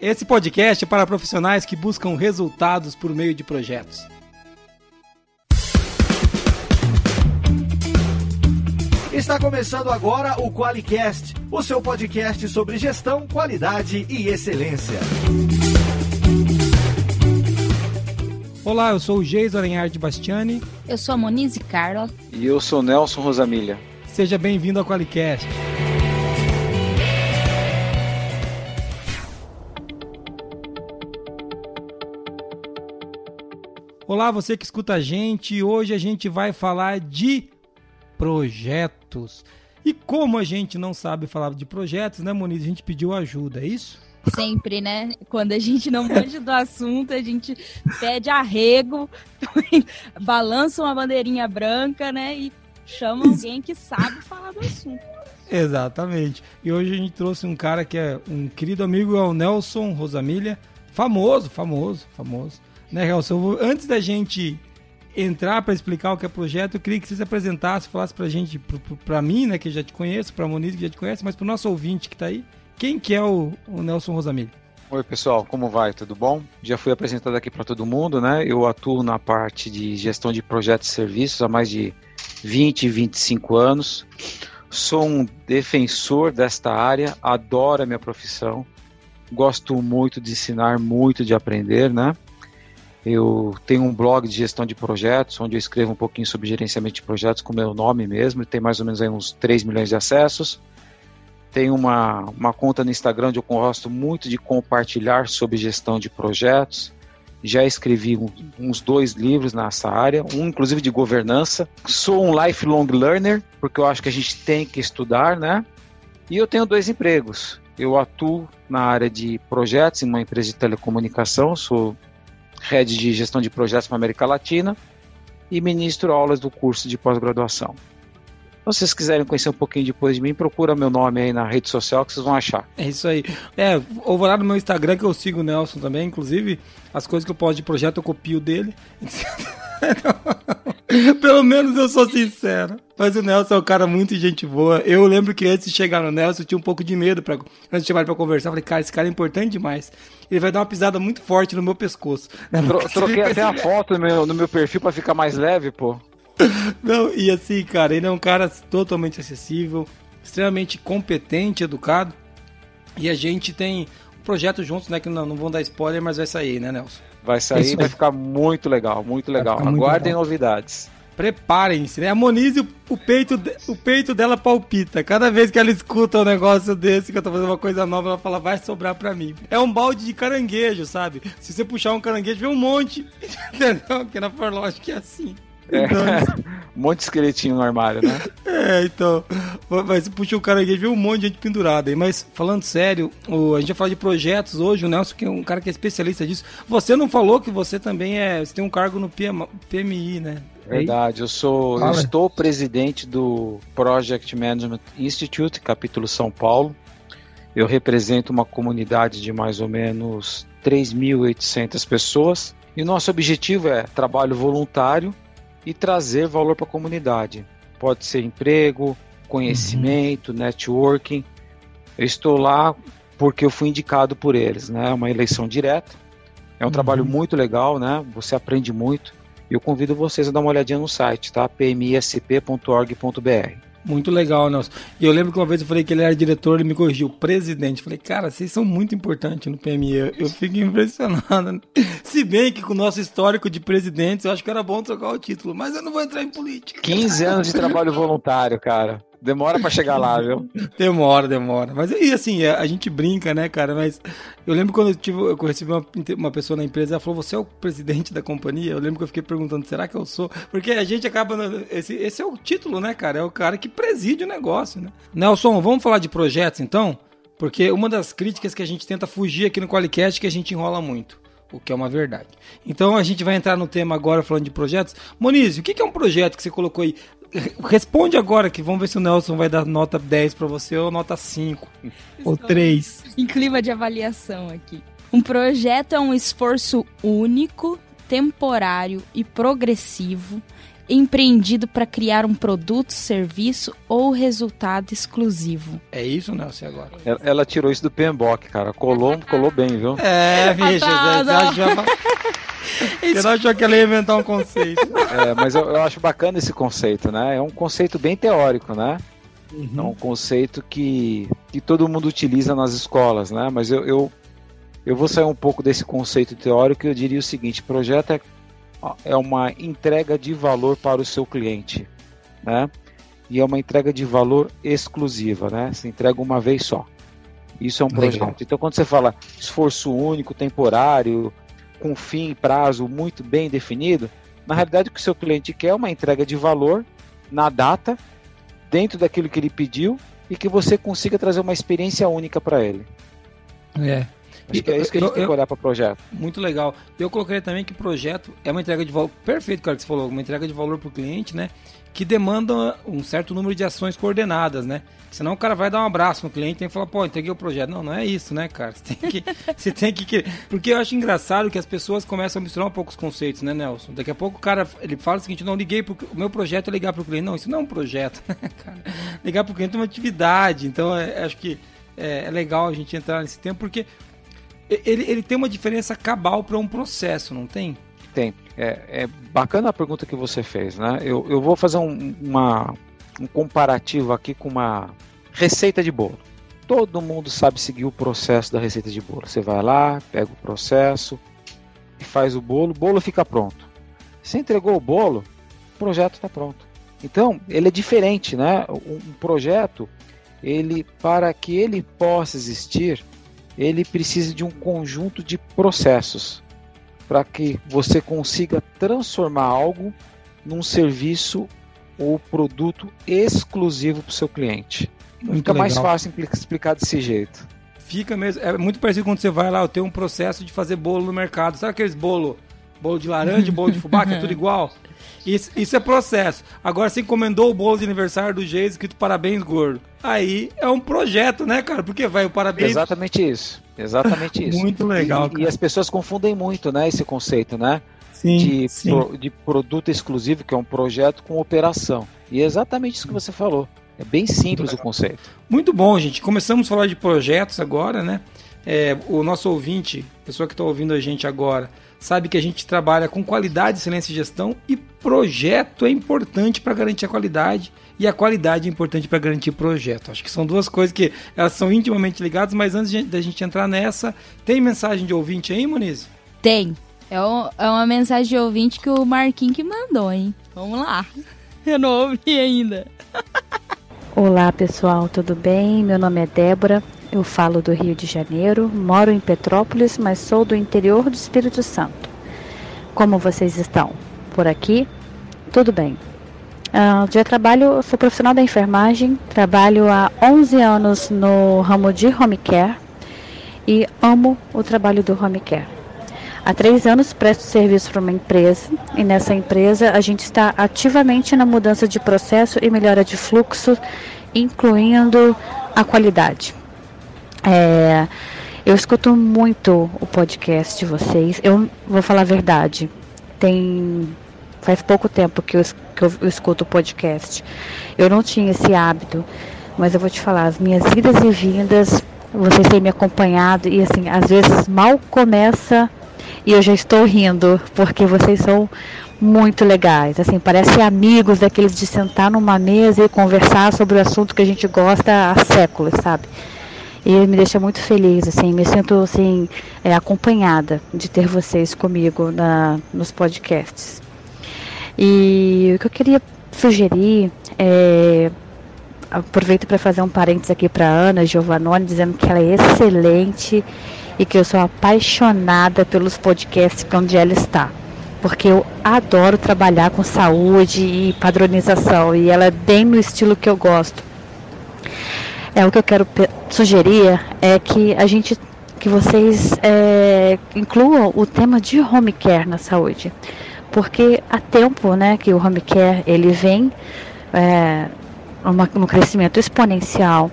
Esse podcast é para profissionais que buscam resultados por meio de projetos. Está começando agora o QualiCast, o seu podcast sobre gestão, qualidade e excelência. Olá, eu sou o Geis Arenhard Bastiani. Eu sou a Monize Carla. E eu sou Nelson Rosamilha. Seja bem-vindo ao QualiCast. Olá, você que escuta a gente. Hoje a gente vai falar de projetos. E como a gente não sabe falar de projetos, né, Moniz? A gente pediu ajuda, é isso? Sempre, né? Quando a gente não manja do assunto, a gente pede arrego, balança uma bandeirinha branca, né? E chama alguém que sabe falar do assunto. Exatamente. E hoje a gente trouxe um cara que é um querido amigo, é o Nelson Rosamilha. Famoso, famoso, famoso né, Gelson? Antes da gente entrar para explicar o que é projeto, eu queria que você se apresentasse, falasse para a gente, para mim, né, que já te conheço, para a Moniz, que já te conhece, mas para o nosso ouvinte que está aí, quem que é o, o Nelson Rosamilho? Oi, pessoal, como vai? Tudo bom? Já fui apresentado aqui para todo mundo, né? Eu atuo na parte de gestão de projetos e serviços há mais de 20, 25 anos. Sou um defensor desta área, adoro a minha profissão, gosto muito de ensinar, muito de aprender, né? Eu tenho um blog de gestão de projetos, onde eu escrevo um pouquinho sobre gerenciamento de projetos com meu nome mesmo, tem mais ou menos uns 3 milhões de acessos. Tenho uma, uma conta no Instagram onde eu gosto muito de compartilhar sobre gestão de projetos. Já escrevi um, uns dois livros nessa área, um inclusive de governança. Sou um lifelong learner, porque eu acho que a gente tem que estudar, né? E eu tenho dois empregos. Eu atuo na área de projetos em uma empresa de telecomunicação, sou head de gestão de projetos para a América Latina e ministro aulas do curso de pós-graduação. Então, se vocês quiserem conhecer um pouquinho depois de mim, procura meu nome aí na rede social que vocês vão achar. É isso aí. É, ou vou lá no meu Instagram que eu sigo o Nelson também, inclusive as coisas que eu posto de projeto eu copio dele. Pelo menos eu sou sincero. Mas o Nelson é um cara muito gente boa. Eu lembro que antes de chegar no Nelson, eu tinha um pouco de medo pra, antes de chamar ele pra conversar. Eu falei, cara, esse cara é importante demais. Ele vai dar uma pisada muito forte no meu pescoço. Tro troquei até a foto no meu, no meu perfil pra ficar mais leve, pô. Não, e assim, cara, ele é um cara totalmente acessível, extremamente competente, educado. E a gente tem um projeto juntos, né? Que não, não vão dar spoiler, mas vai sair, né, Nelson? Vai sair, vai ficar muito legal, muito legal. Aguardem legal. novidades. Preparem-se, né? A Monize, o peito, o peito dela palpita. Cada vez que ela escuta um negócio desse, que eu tô fazendo uma coisa nova, ela fala, vai sobrar pra mim. É um balde de caranguejo, sabe? Se você puxar um caranguejo, vem um monte. Entendeu? Porque na Forlógica é assim. É, então, um monte de esqueletinho no armário, né? É, então. Mas puxa o cara aqui, viu um monte de gente pendurada aí. Mas falando sério, o, a gente vai falar de projetos hoje. O Nelson, que é um cara que é especialista disso. Você não falou que você também é. Você tem um cargo no PM, PMI, né? Verdade, eu sou. Eu estou presidente do Project Management Institute, capítulo São Paulo. Eu represento uma comunidade de mais ou menos 3.800 pessoas. E nosso objetivo é trabalho voluntário e trazer valor para a comunidade. Pode ser emprego, conhecimento, uhum. networking. Eu estou lá porque eu fui indicado por eles, né? É uma eleição direta. É um uhum. trabalho muito legal, né? Você aprende muito. E eu convido vocês a dar uma olhadinha no site, tá? pmisp.org.br. Muito legal, Nelson. E eu lembro que uma vez eu falei que ele era diretor, ele me corrigiu, presidente. Falei, cara, vocês são muito importantes no PMI. Eu, eu fico impressionado. Se bem que com o nosso histórico de presidentes, eu acho que era bom trocar o título, mas eu não vou entrar em política. 15 anos de trabalho voluntário, cara. Demora para chegar lá, viu? Demora, demora. Mas e assim, a, gente brinca, né, cara? Mas eu lembro quando eu, tive, eu recebi uma, uma pessoa na empresa, ela falou: Você é o presidente da companhia? Eu lembro que eu fiquei perguntando: Será que eu sou? Porque a gente acaba. Esse, esse é o título, né, cara? É o cara que preside o negócio, né? Nelson, vamos falar de projetos então? Porque uma das críticas que a gente tenta fugir aqui no Qualicast é que a gente enrola muito o que é uma verdade. Então a gente vai entrar no tema agora falando de projetos. Moniz, o que é um projeto que você colocou aí? Responde agora que vamos ver se o Nelson vai dar nota 10 para você ou nota 5 ou 3. Em clima de avaliação aqui. Um projeto é um esforço único, temporário e progressivo empreendido para criar um produto, serviço ou resultado exclusivo. É isso, Nelson, agora? Ela, ela tirou isso do PMBOK, cara. Colou, colou bem, viu? É, bicho. Você não achou que ela ia inventar um conceito. É, mas eu, eu acho bacana esse conceito, né? É um conceito bem teórico, né? É um conceito que, que todo mundo utiliza nas escolas, né? Mas eu, eu, eu vou sair um pouco desse conceito teórico e eu diria o seguinte: projeto é, é uma entrega de valor para o seu cliente, né? E é uma entrega de valor exclusiva, né? Você entrega uma vez só. Isso é um Legal. projeto. Então, quando você fala esforço único, temporário, com fim e prazo muito bem definido, na realidade o que o seu cliente quer é uma entrega de valor na data, dentro daquilo que ele pediu e que você consiga trazer uma experiência única para ele. É. Acho que é isso que a gente Eu- tem que olhar para o projeto. Muito legal. Eu coloquei também que projeto é uma entrega de valor. Perfeito, cara, que você falou. Uma entrega de valor para o cliente, né? Que demanda um certo número de ações coordenadas, né? Senão o cara vai dar um abraço no cliente e falar, pô, entreguei o projeto. Não, não é isso, né, cara? Você tem que. você tem que. Porque eu acho engraçado que as pessoas começam a misturar um pouco os conceitos, né, Nelson? Daqui a pouco o cara ele fala o seguinte: não, liguei pro. O meu projeto é ligar para o cliente. Não, isso não é um projeto, né, cara? Ligar para o cliente é uma atividade. Então, é- acho que é, é legal a gente entrar nesse tempo, porque ele, ele tem uma diferença cabal para um processo, não tem? Tem. É, é bacana a pergunta que você fez, né? Eu, eu vou fazer um, uma, um comparativo aqui com uma receita de bolo. Todo mundo sabe seguir o processo da receita de bolo. Você vai lá, pega o processo e faz o bolo, o bolo fica pronto. Você entregou o bolo, o projeto está pronto. Então, ele é diferente, né? Um, projeto, ele para que ele possa existir, ele precisa de um conjunto de processos para que você consiga transformar algo num serviço ou produto exclusivo para o seu cliente. Muito Fica mais legal. fácil impli- explicar desse jeito. Fica mesmo. É muito parecido quando você vai lá, eu tenho um processo de fazer bolo no mercado. Sabe aqueles bolo, bolo de laranja, bolo de fubá, que é tudo igual? Isso, isso é processo. Agora você encomendou o bolo de aniversário do Geis escrito parabéns, gordo. Aí é um projeto, né, cara? Porque vai o parabéns. Exatamente isso. Exatamente isso. Muito legal, E, e as pessoas confundem muito, né, esse conceito, né? Sim, de, sim. pro- de produto exclusivo, que é um projeto com operação. E é exatamente isso que você falou. É bem simples o conceito. Muito bom, gente. Começamos a falar de projetos agora, né? É, o nosso ouvinte, pessoa que está ouvindo a gente agora, sabe que a gente trabalha com qualidade, excelência e gestão e projeto é importante para garantir a qualidade e a qualidade é importante para garantir projeto. Acho que são duas coisas que elas são intimamente ligadas, mas antes de- da gente entrar nessa, tem mensagem de ouvinte aí, Muniz? Tem. É, um- é uma mensagem de ouvinte que o Marquinhos que mandou, hein? Vamos lá. Eu não ouvi ainda. Olá pessoal, tudo bem? Meu nome é Débora, eu falo do Rio de Janeiro, moro em Petrópolis, mas sou do interior do Espírito Santo. Como vocês estão? Por aqui? Tudo bem. Ah, já trabalho, eu sou profissional da enfermagem, trabalho há 11 anos no ramo de home care e amo o trabalho do home care. Há três anos presto serviço para uma empresa e nessa empresa a gente está ativamente na mudança de processo e melhora de fluxo, incluindo a qualidade. É, eu escuto muito o podcast de vocês. Eu vou falar a verdade. Tem faz pouco tempo que eu, que eu escuto o podcast. Eu não tinha esse hábito, mas eu vou te falar, as minhas idas e vindas, vocês têm me acompanhado e assim, às vezes mal começa e eu já estou rindo, porque vocês são muito legais. Assim, parecem amigos daqueles de sentar numa mesa e conversar sobre o assunto que a gente gosta há séculos, sabe? E me deixa muito feliz, assim, me sinto assim é, acompanhada de ter vocês comigo na, nos podcasts. E o que eu queria sugerir é aproveito para fazer um parênteses aqui para Ana Giovannone, dizendo que ela é excelente e que eu sou apaixonada pelos podcasts onde ela está. Porque eu adoro trabalhar com saúde e padronização e ela é bem no estilo que eu gosto. É o que eu quero sugerir é que a gente, que vocês é, incluam o tema de home care na saúde, porque há tempo, né, que o home care ele vem é, uma, um crescimento exponencial.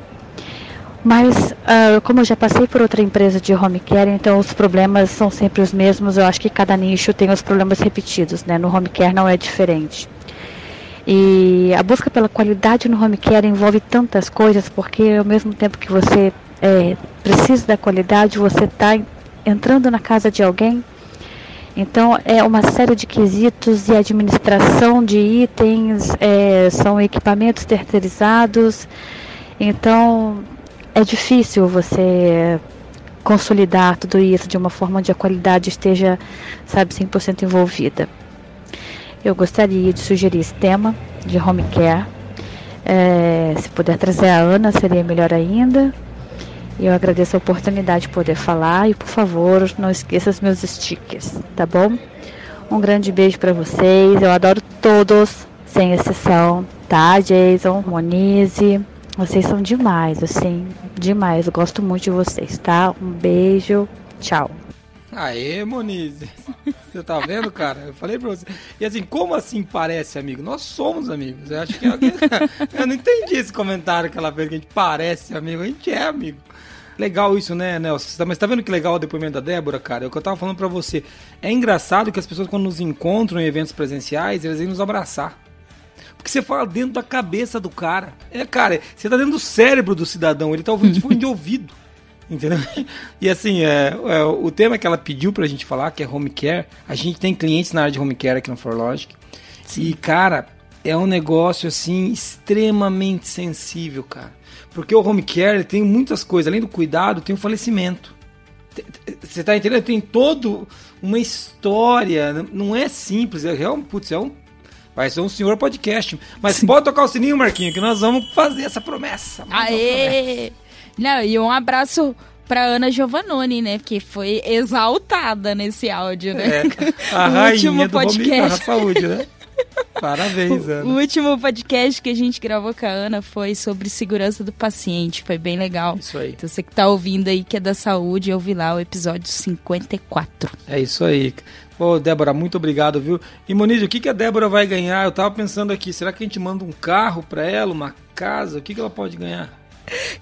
Mas, ah, como eu já passei por outra empresa de home care, então os problemas são sempre os mesmos. Eu acho que cada nicho tem os problemas repetidos, né? No home care não é diferente. E a busca pela qualidade no home care envolve tantas coisas, porque ao mesmo tempo que você é, precisa da qualidade, você está entrando na casa de alguém. Então é uma série de quesitos e administração de itens, é, são equipamentos terceirizados. Então é difícil você consolidar tudo isso de uma forma onde a qualidade esteja, sabe, 100% envolvida. Eu gostaria de sugerir esse tema de home care. É, se puder trazer a Ana, seria melhor ainda. Eu agradeço a oportunidade de poder falar e, por favor, não esqueça os meus stickers, tá bom? Um grande beijo para vocês. Eu adoro todos, sem exceção, tá? Jason, Monize. Vocês são demais, assim, demais. Eu gosto muito de vocês, tá? Um beijo. Tchau. Aê, Moniz. Você tá vendo, cara? Eu falei pra você. E assim, como assim parece amigo? Nós somos amigos. Eu acho que alguém... Eu não entendi esse comentário que ela fez, que a gente parece amigo. A gente é amigo. Legal isso, né, Nelson? Tá, mas tá vendo que legal o depoimento da Débora, cara? É o que eu tava falando pra você. É engraçado que as pessoas, quando nos encontram em eventos presenciais, eles vêm nos abraçar. Porque você fala dentro da cabeça do cara. É, cara, você tá dentro do cérebro do cidadão. Ele tá ouvindo tipo de ouvido. Entendeu? E assim, é, é, o tema que ela pediu pra gente falar, que é home care, a gente tem clientes na área de home care aqui no ForLogic. E, cara, é um negócio assim extremamente sensível, cara. Porque o home care tem muitas coisas, além do cuidado, tem o falecimento. Você tá entendendo? Tem todo uma história, não é simples, é real, putz, é um Vai ser um senhor podcast. Mas Sim. pode tocar o sininho, Marquinho, que nós vamos fazer essa promessa. Aê! Não, e um abraço pra Ana Giovannoni, né? Que foi exaltada nesse áudio, né? É, a rainha último do podcast. saúde, né? Parabéns, Ana. O último podcast que a gente gravou com a Ana foi sobre segurança do paciente. Foi bem legal. Isso aí. Então você que tá ouvindo aí, que é da saúde, ouvi lá o episódio 54. É isso aí. Pô, Débora, muito obrigado, viu? E Moniz, o que, que a Débora vai ganhar? Eu tava pensando aqui, será que a gente manda um carro pra ela, uma casa? O que, que ela pode ganhar?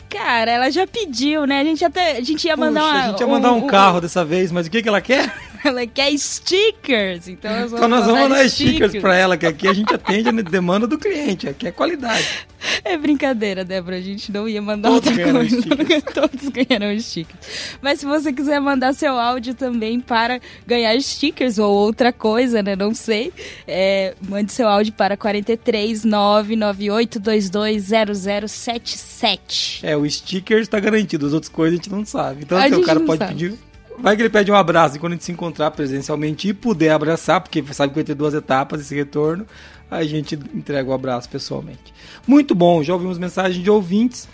Cara, ela já pediu, né? A gente até a gente ia mandar Puxa, uma, A gente ia mandar um, um carro um... dessa vez, mas o que, que ela quer? Ela quer stickers. Então nós vamos, então nós vamos mandar stickers, stickers pra ela, que aqui a gente atende a demanda do cliente, aqui é qualidade. É brincadeira, Débora, a gente não ia mandar Todos outra coisa. Stickers. Todos ganharam stickers. Mas se você quiser mandar seu áudio também para ganhar stickers ou outra coisa, né? Não sei. É, mande seu áudio para 43 998220077. É, o sticker está garantido, as outras coisas a gente não sabe. Então, assim, o cara pode sabe. pedir Vai que ele pede um abraço e quando a gente se encontrar presencialmente e puder abraçar, porque sabe que vai ter duas etapas esse retorno, a gente entrega o abraço pessoalmente. Muito bom, já ouvimos mensagens de ouvintes.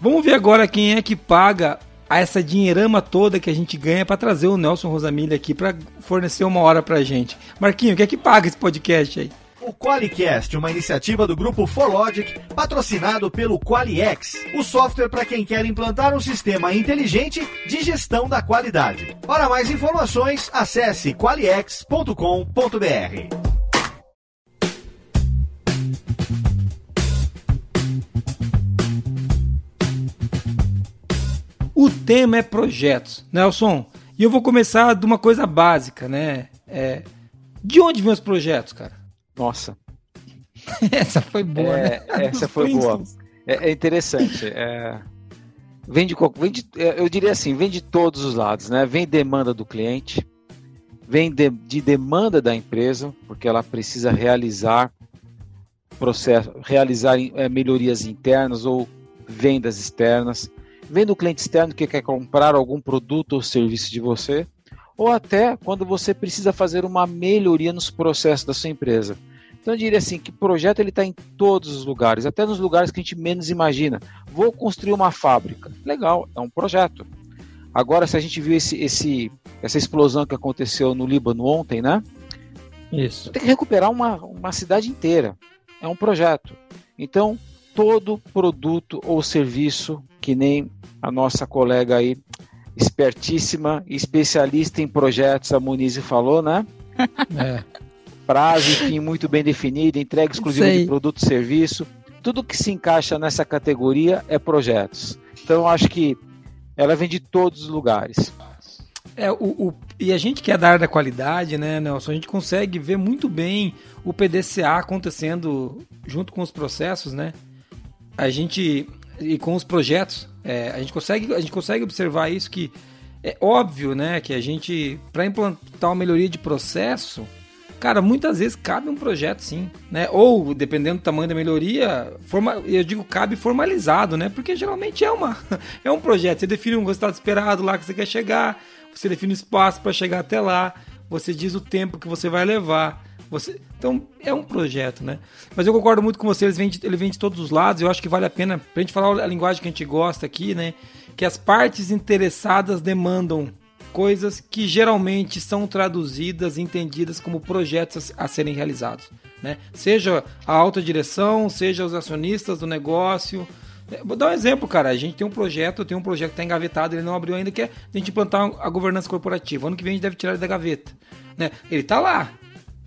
Vamos ver agora quem é que paga essa dinheirama toda que a gente ganha para trazer o Nelson Rosamilha aqui para fornecer uma hora pra gente. Marquinho, quem é que paga esse podcast aí? O QualiCast, uma iniciativa do grupo ForLogic, patrocinado pelo QualiX, o software para quem quer implantar um sistema inteligente de gestão da qualidade. Para mais informações, acesse qualiex.com.br. O tema é projetos, Nelson. E eu vou começar de uma coisa básica, né? É, de onde vêm os projetos, cara? Nossa. essa foi boa, é, né? Essa foi boa. É, é interessante. É, vem de, vem de, é, eu diria assim, vem de todos os lados, né? Vem demanda do cliente, vem de, de demanda da empresa, porque ela precisa realizar processo, realizar é, melhorias internas ou vendas externas. Vem do cliente externo que quer comprar algum produto ou serviço de você, ou até quando você precisa fazer uma melhoria nos processos da sua empresa. Então eu diria assim que projeto ele está em todos os lugares, até nos lugares que a gente menos imagina. Vou construir uma fábrica, legal, é um projeto. Agora se a gente viu esse, esse essa explosão que aconteceu no Líbano ontem, né? Isso. Tem que recuperar uma, uma cidade inteira. É um projeto. Então todo produto ou serviço que nem a nossa colega aí espertíssima, especialista em projetos, a Muniz falou, né? É prazo e fim muito bem definido, entrega exclusiva de produto e serviço. Tudo que se encaixa nessa categoria é projetos. Então, eu acho que ela vem de todos os lugares. É, o, o, e a gente que é da área da qualidade, né, Nelson, a gente consegue ver muito bem o PDCA acontecendo junto com os processos, né? A gente e com os projetos, é, a gente consegue a gente consegue observar isso que é óbvio, né, que a gente para implantar uma melhoria de processo, cara, muitas vezes cabe um projeto sim, né? Ou dependendo do tamanho da melhoria, forma, eu digo cabe formalizado, né? Porque geralmente é uma é um projeto, você define um resultado esperado lá que você quer chegar, você define o espaço para chegar até lá, você diz o tempo que você vai levar. Você, então é um projeto, né? Mas eu concordo muito com você, ele vem, de, ele vem de todos os lados. Eu acho que vale a pena pra gente falar a linguagem que a gente gosta aqui, né? Que as partes interessadas demandam coisas que geralmente são traduzidas e entendidas como projetos a, serem realizados, né? Seja a alta direção, seja os acionistas do negócio, Vou dar um exemplo, cara. A gente tem um projeto, tenho um projeto que está engavetado, ele não abriu ainda, que é a gente implantar a governança corporativa. Ano que vem a gente deve tirar ele da gaveta. Né? Ele está lá.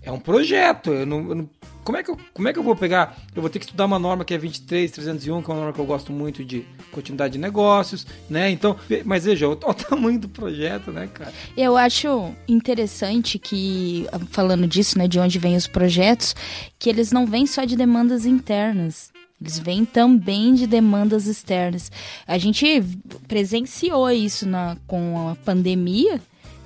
É um projeto. Eu não, eu não, como, é que eu, como é que eu vou pegar? Eu vou ter que estudar uma norma que é 23301, que é uma norma que eu gosto muito de continuidade de negócios, né? Então, mas veja, olha o tamanho do projeto, né, cara? Eu acho interessante que, falando disso, né, de onde vêm os projetos, que eles não vêm só de demandas internas. Eles vêm também de demandas externas. A gente presenciou isso na, com a pandemia,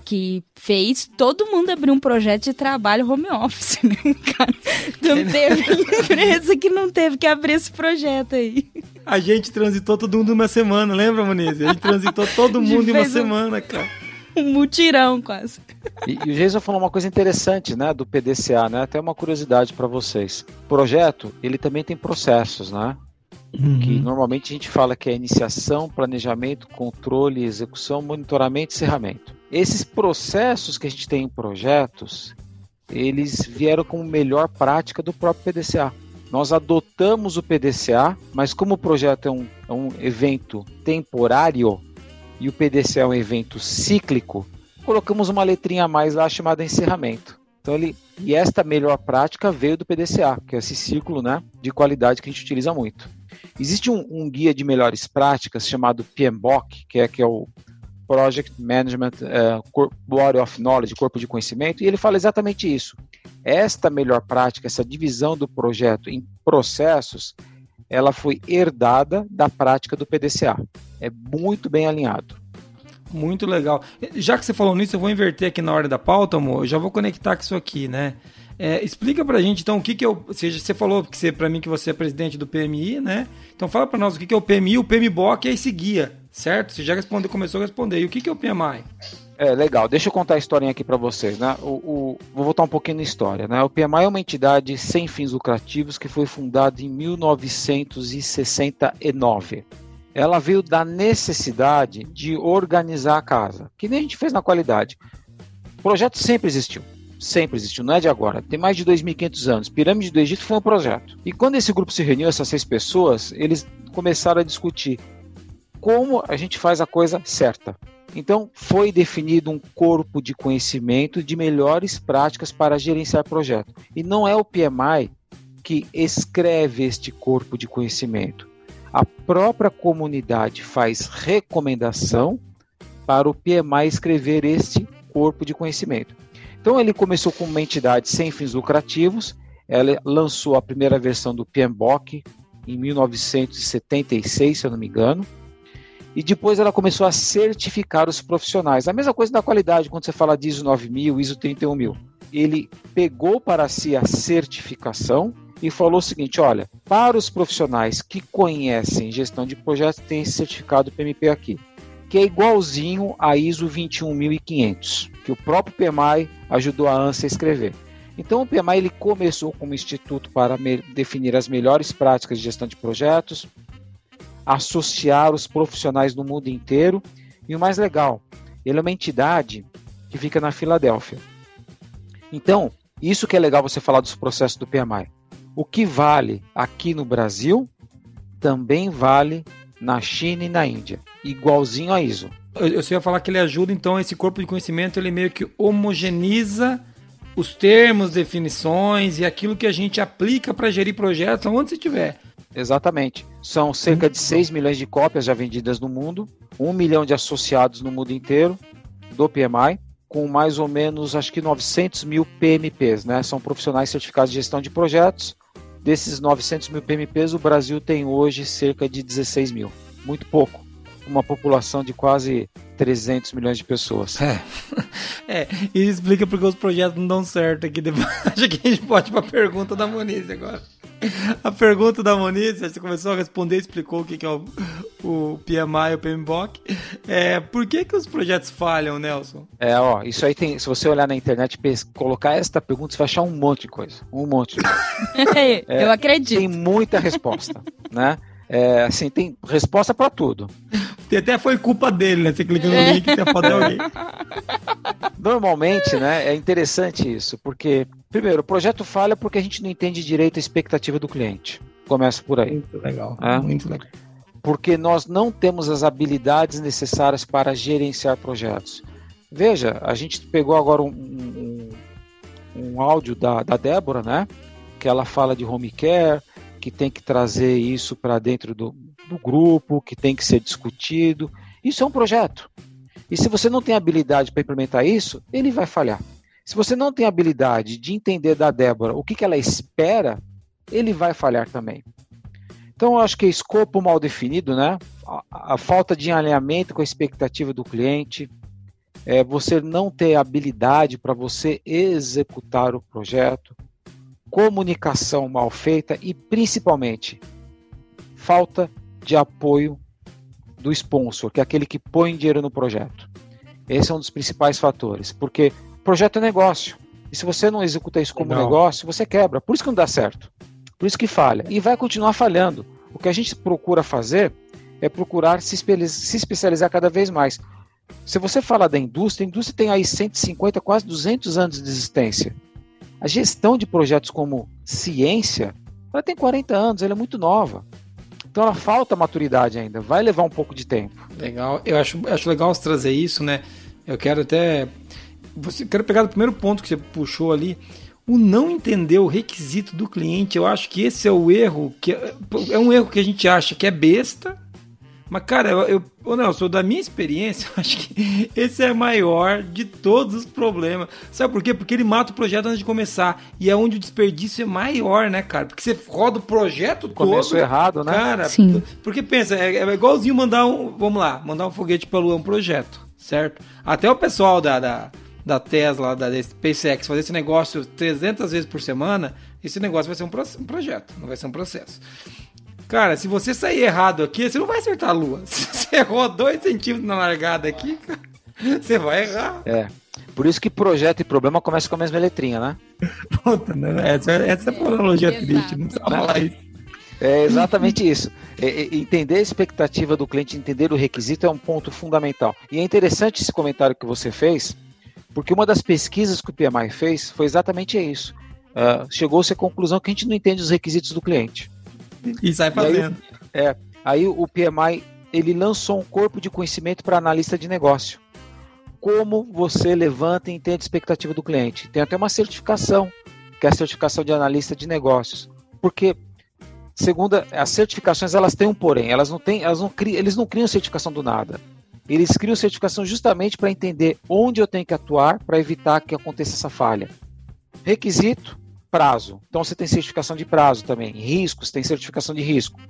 que fez todo mundo abrir um projeto de trabalho home office, né, cara? Não teve empresa que não teve que abrir esse projeto aí. A gente transitou todo mundo uma semana, lembra, Moniz? A gente transitou todo mundo em uma um... semana, cara um mutirão quase. E, e o Jason falou uma coisa interessante, né, do PDCA, né? Até uma curiosidade para vocês. O projeto, ele também tem processos, né? Uhum. Que normalmente a gente fala que é iniciação, planejamento, controle, execução, monitoramento e encerramento. Esses processos que a gente tem em projetos, eles vieram como melhor prática do próprio PDCA. Nós adotamos o PDCA, mas como o projeto é um, é um evento temporário, e o PDC é um evento cíclico, colocamos uma letrinha a mais lá chamada encerramento. Então ele e esta melhor prática veio do PDCA, que é esse ciclo, né, de qualidade que a gente utiliza muito. Existe um, um guia de melhores práticas chamado PMBOK, que é que é o Project Management uh, Body of Knowledge, corpo de conhecimento, e ele fala exatamente isso. Esta melhor prática, essa divisão do projeto em processos, ela foi herdada da prática do PDCA. É muito bem alinhado. Muito legal. Já que você falou nisso, eu vou inverter aqui na hora da pauta, amor. Eu já vou conectar com isso aqui, né? É, explica pra gente, então, o que que é o... Seja, você falou que você, pra mim que você é presidente do PMI, né? Então fala pra nós o que que é o PMI. O PMBOK é esse guia, certo? Você já respondeu, começou a responder. E o que que é o PMI? É, legal. Deixa eu contar a historinha aqui para vocês, né? O, o, vou voltar um pouquinho na história, né? O PMI é uma entidade sem fins lucrativos que foi fundada em 1969. Ela veio da necessidade de organizar a casa, que nem a gente fez na qualidade. O projeto sempre existiu, sempre existiu, não é de agora. Tem mais de 2.500 anos. Pirâmide do Egito foi um projeto. E quando esse grupo se reuniu, essas seis pessoas, eles começaram a discutir como a gente faz a coisa certa. Então, foi definido um corpo de conhecimento de melhores práticas para gerenciar projeto. E não é o PMI que escreve este corpo de conhecimento. A própria comunidade faz recomendação para o PMI escrever este corpo de conhecimento. Então, ele começou com uma entidade sem fins lucrativos, ela lançou a primeira versão do PMBOK em 1976, se eu não me engano, e depois ela começou a certificar os profissionais. A mesma coisa da qualidade, quando você fala de ISO 9000, ISO 31000. Ele pegou para si a certificação e falou o seguinte: olha, para os profissionais que conhecem gestão de projetos, tem esse certificado PMP aqui, que é igualzinho a ISO 21500, que o próprio PMI ajudou a ANSA a escrever. Então o PMI ele começou como instituto para definir as melhores práticas de gestão de projetos, associar os profissionais no mundo inteiro. E o mais legal, ele é uma entidade que fica na Filadélfia. Então, isso que é legal você falar dos processos do PMI. O que vale aqui no Brasil também vale na China e na Índia, igualzinho a ISO. Eu, eu ia falar que ele ajuda, então, esse corpo de conhecimento, ele meio que homogeneiza os termos, definições e aquilo que a gente aplica para gerir projetos onde você estiver. Exatamente. São cerca de 6 milhões de cópias já vendidas no mundo, 1 milhão de associados no mundo inteiro, do PMI, com mais ou menos, acho que 900 mil PMPs, né? São profissionais certificados de gestão de projetos. Desses 900 mil PMPs, o Brasil tem hoje cerca de 16 mil. Muito pouco. Uma população de quase 300 milhões de pessoas. É, é e explica porque os projetos não dão certo aqui. Acho que a gente pode ir para a pergunta da Moniz agora. A pergunta da Moniz, você começou a responder, explicou o que é o, o PMI e o PMBOK. É, por que, que os projetos falham, Nelson? É, ó, isso aí tem. Se você olhar na internet colocar esta pergunta, você vai achar um monte de coisa. Um monte de coisa. é, Eu acredito. Tem muita resposta, né? É, assim, tem resposta para tudo. Até foi culpa dele, né? Você clica no é. link e tem a foto de alguém. Normalmente, né, é interessante isso, porque, primeiro, o projeto falha porque a gente não entende direito a expectativa do cliente. Começa por aí. Muito legal. É? Muito legal. Porque nós não temos as habilidades necessárias para gerenciar projetos. Veja, a gente pegou agora um, um, um áudio da, da Débora, né? Que ela fala de home care, que tem que trazer isso para dentro do, do grupo, que tem que ser discutido. Isso é um projeto. E se você não tem habilidade para implementar isso, ele vai falhar. Se você não tem habilidade de entender da Débora o que, que ela espera, ele vai falhar também. Então, eu acho que escopo mal definido, né? A, a, falta de alinhamento com a expectativa do cliente, é, você não ter habilidade para você executar o projeto, comunicação mal feita e, principalmente, falta de apoio do sponsor, que é aquele que põe dinheiro no projeto. Esse é um dos principais fatores, porque projeto é negócio. E se você não executa isso como negócio, você quebra. Por isso que não dá certo. Por isso que falha. E vai continuar falhando. O que a gente procura fazer é procurar se especializar cada vez mais. Se você fala da indústria, a indústria tem aí 150, quase 200 anos de existência. A gestão de projetos como ciência, ela tem 40 anos, ela é muito nova. Então ela falta maturidade ainda, vai levar um pouco de tempo. Legal, eu acho, acho legal você trazer isso, né? Eu quero até. Você, quero pegar o primeiro ponto que você puxou ali. O não entender o requisito do cliente, eu acho que esse é o erro, que é, é um erro que a gente acha que é besta, mas, cara, eu, eu Nelson, da minha experiência, eu acho que esse é maior de todos os problemas. Sabe por quê? Porque ele mata o projeto antes de começar. E é onde o desperdício é maior, né, cara? Porque você roda o projeto Começo todo. errado, né? Cara, Sim. porque pensa, é, é igualzinho mandar um. Vamos lá, mandar um foguete pra Lua, um projeto, certo? Até o pessoal da, da, da Tesla, da SpaceX, fazer esse negócio 300 vezes por semana, esse negócio vai ser um, pro, um projeto, não vai ser um processo. Cara, se você sair errado aqui, você não vai acertar a lua. Se você errou dois centímetros na largada aqui, cara, você vai errar. É. Por isso que projeto e problema começam com a mesma letrinha, né? Puta, né? Essa, essa é uma analogia triste, não precisa falar isso. É exatamente isso. É, é, entender a expectativa do cliente, entender o requisito é um ponto fundamental. E é interessante esse comentário que você fez, porque uma das pesquisas que o PMI fez foi exatamente isso. Uh, Chegou-se à conclusão que a gente não entende os requisitos do cliente. E sai fazendo. E aí, é, aí o PMI ele lançou um corpo de conhecimento para analista de negócio. Como você levanta e entende a expectativa do cliente. Tem até uma certificação, que é a certificação de analista de negócios. Porque, segundo as certificações, elas têm um porém, elas não têm, elas não criam, eles não criam certificação do nada. Eles criam certificação justamente para entender onde eu tenho que atuar para evitar que aconteça essa falha. Requisito, prazo. Então você tem certificação de prazo também. Riscos, tem certificação de risco.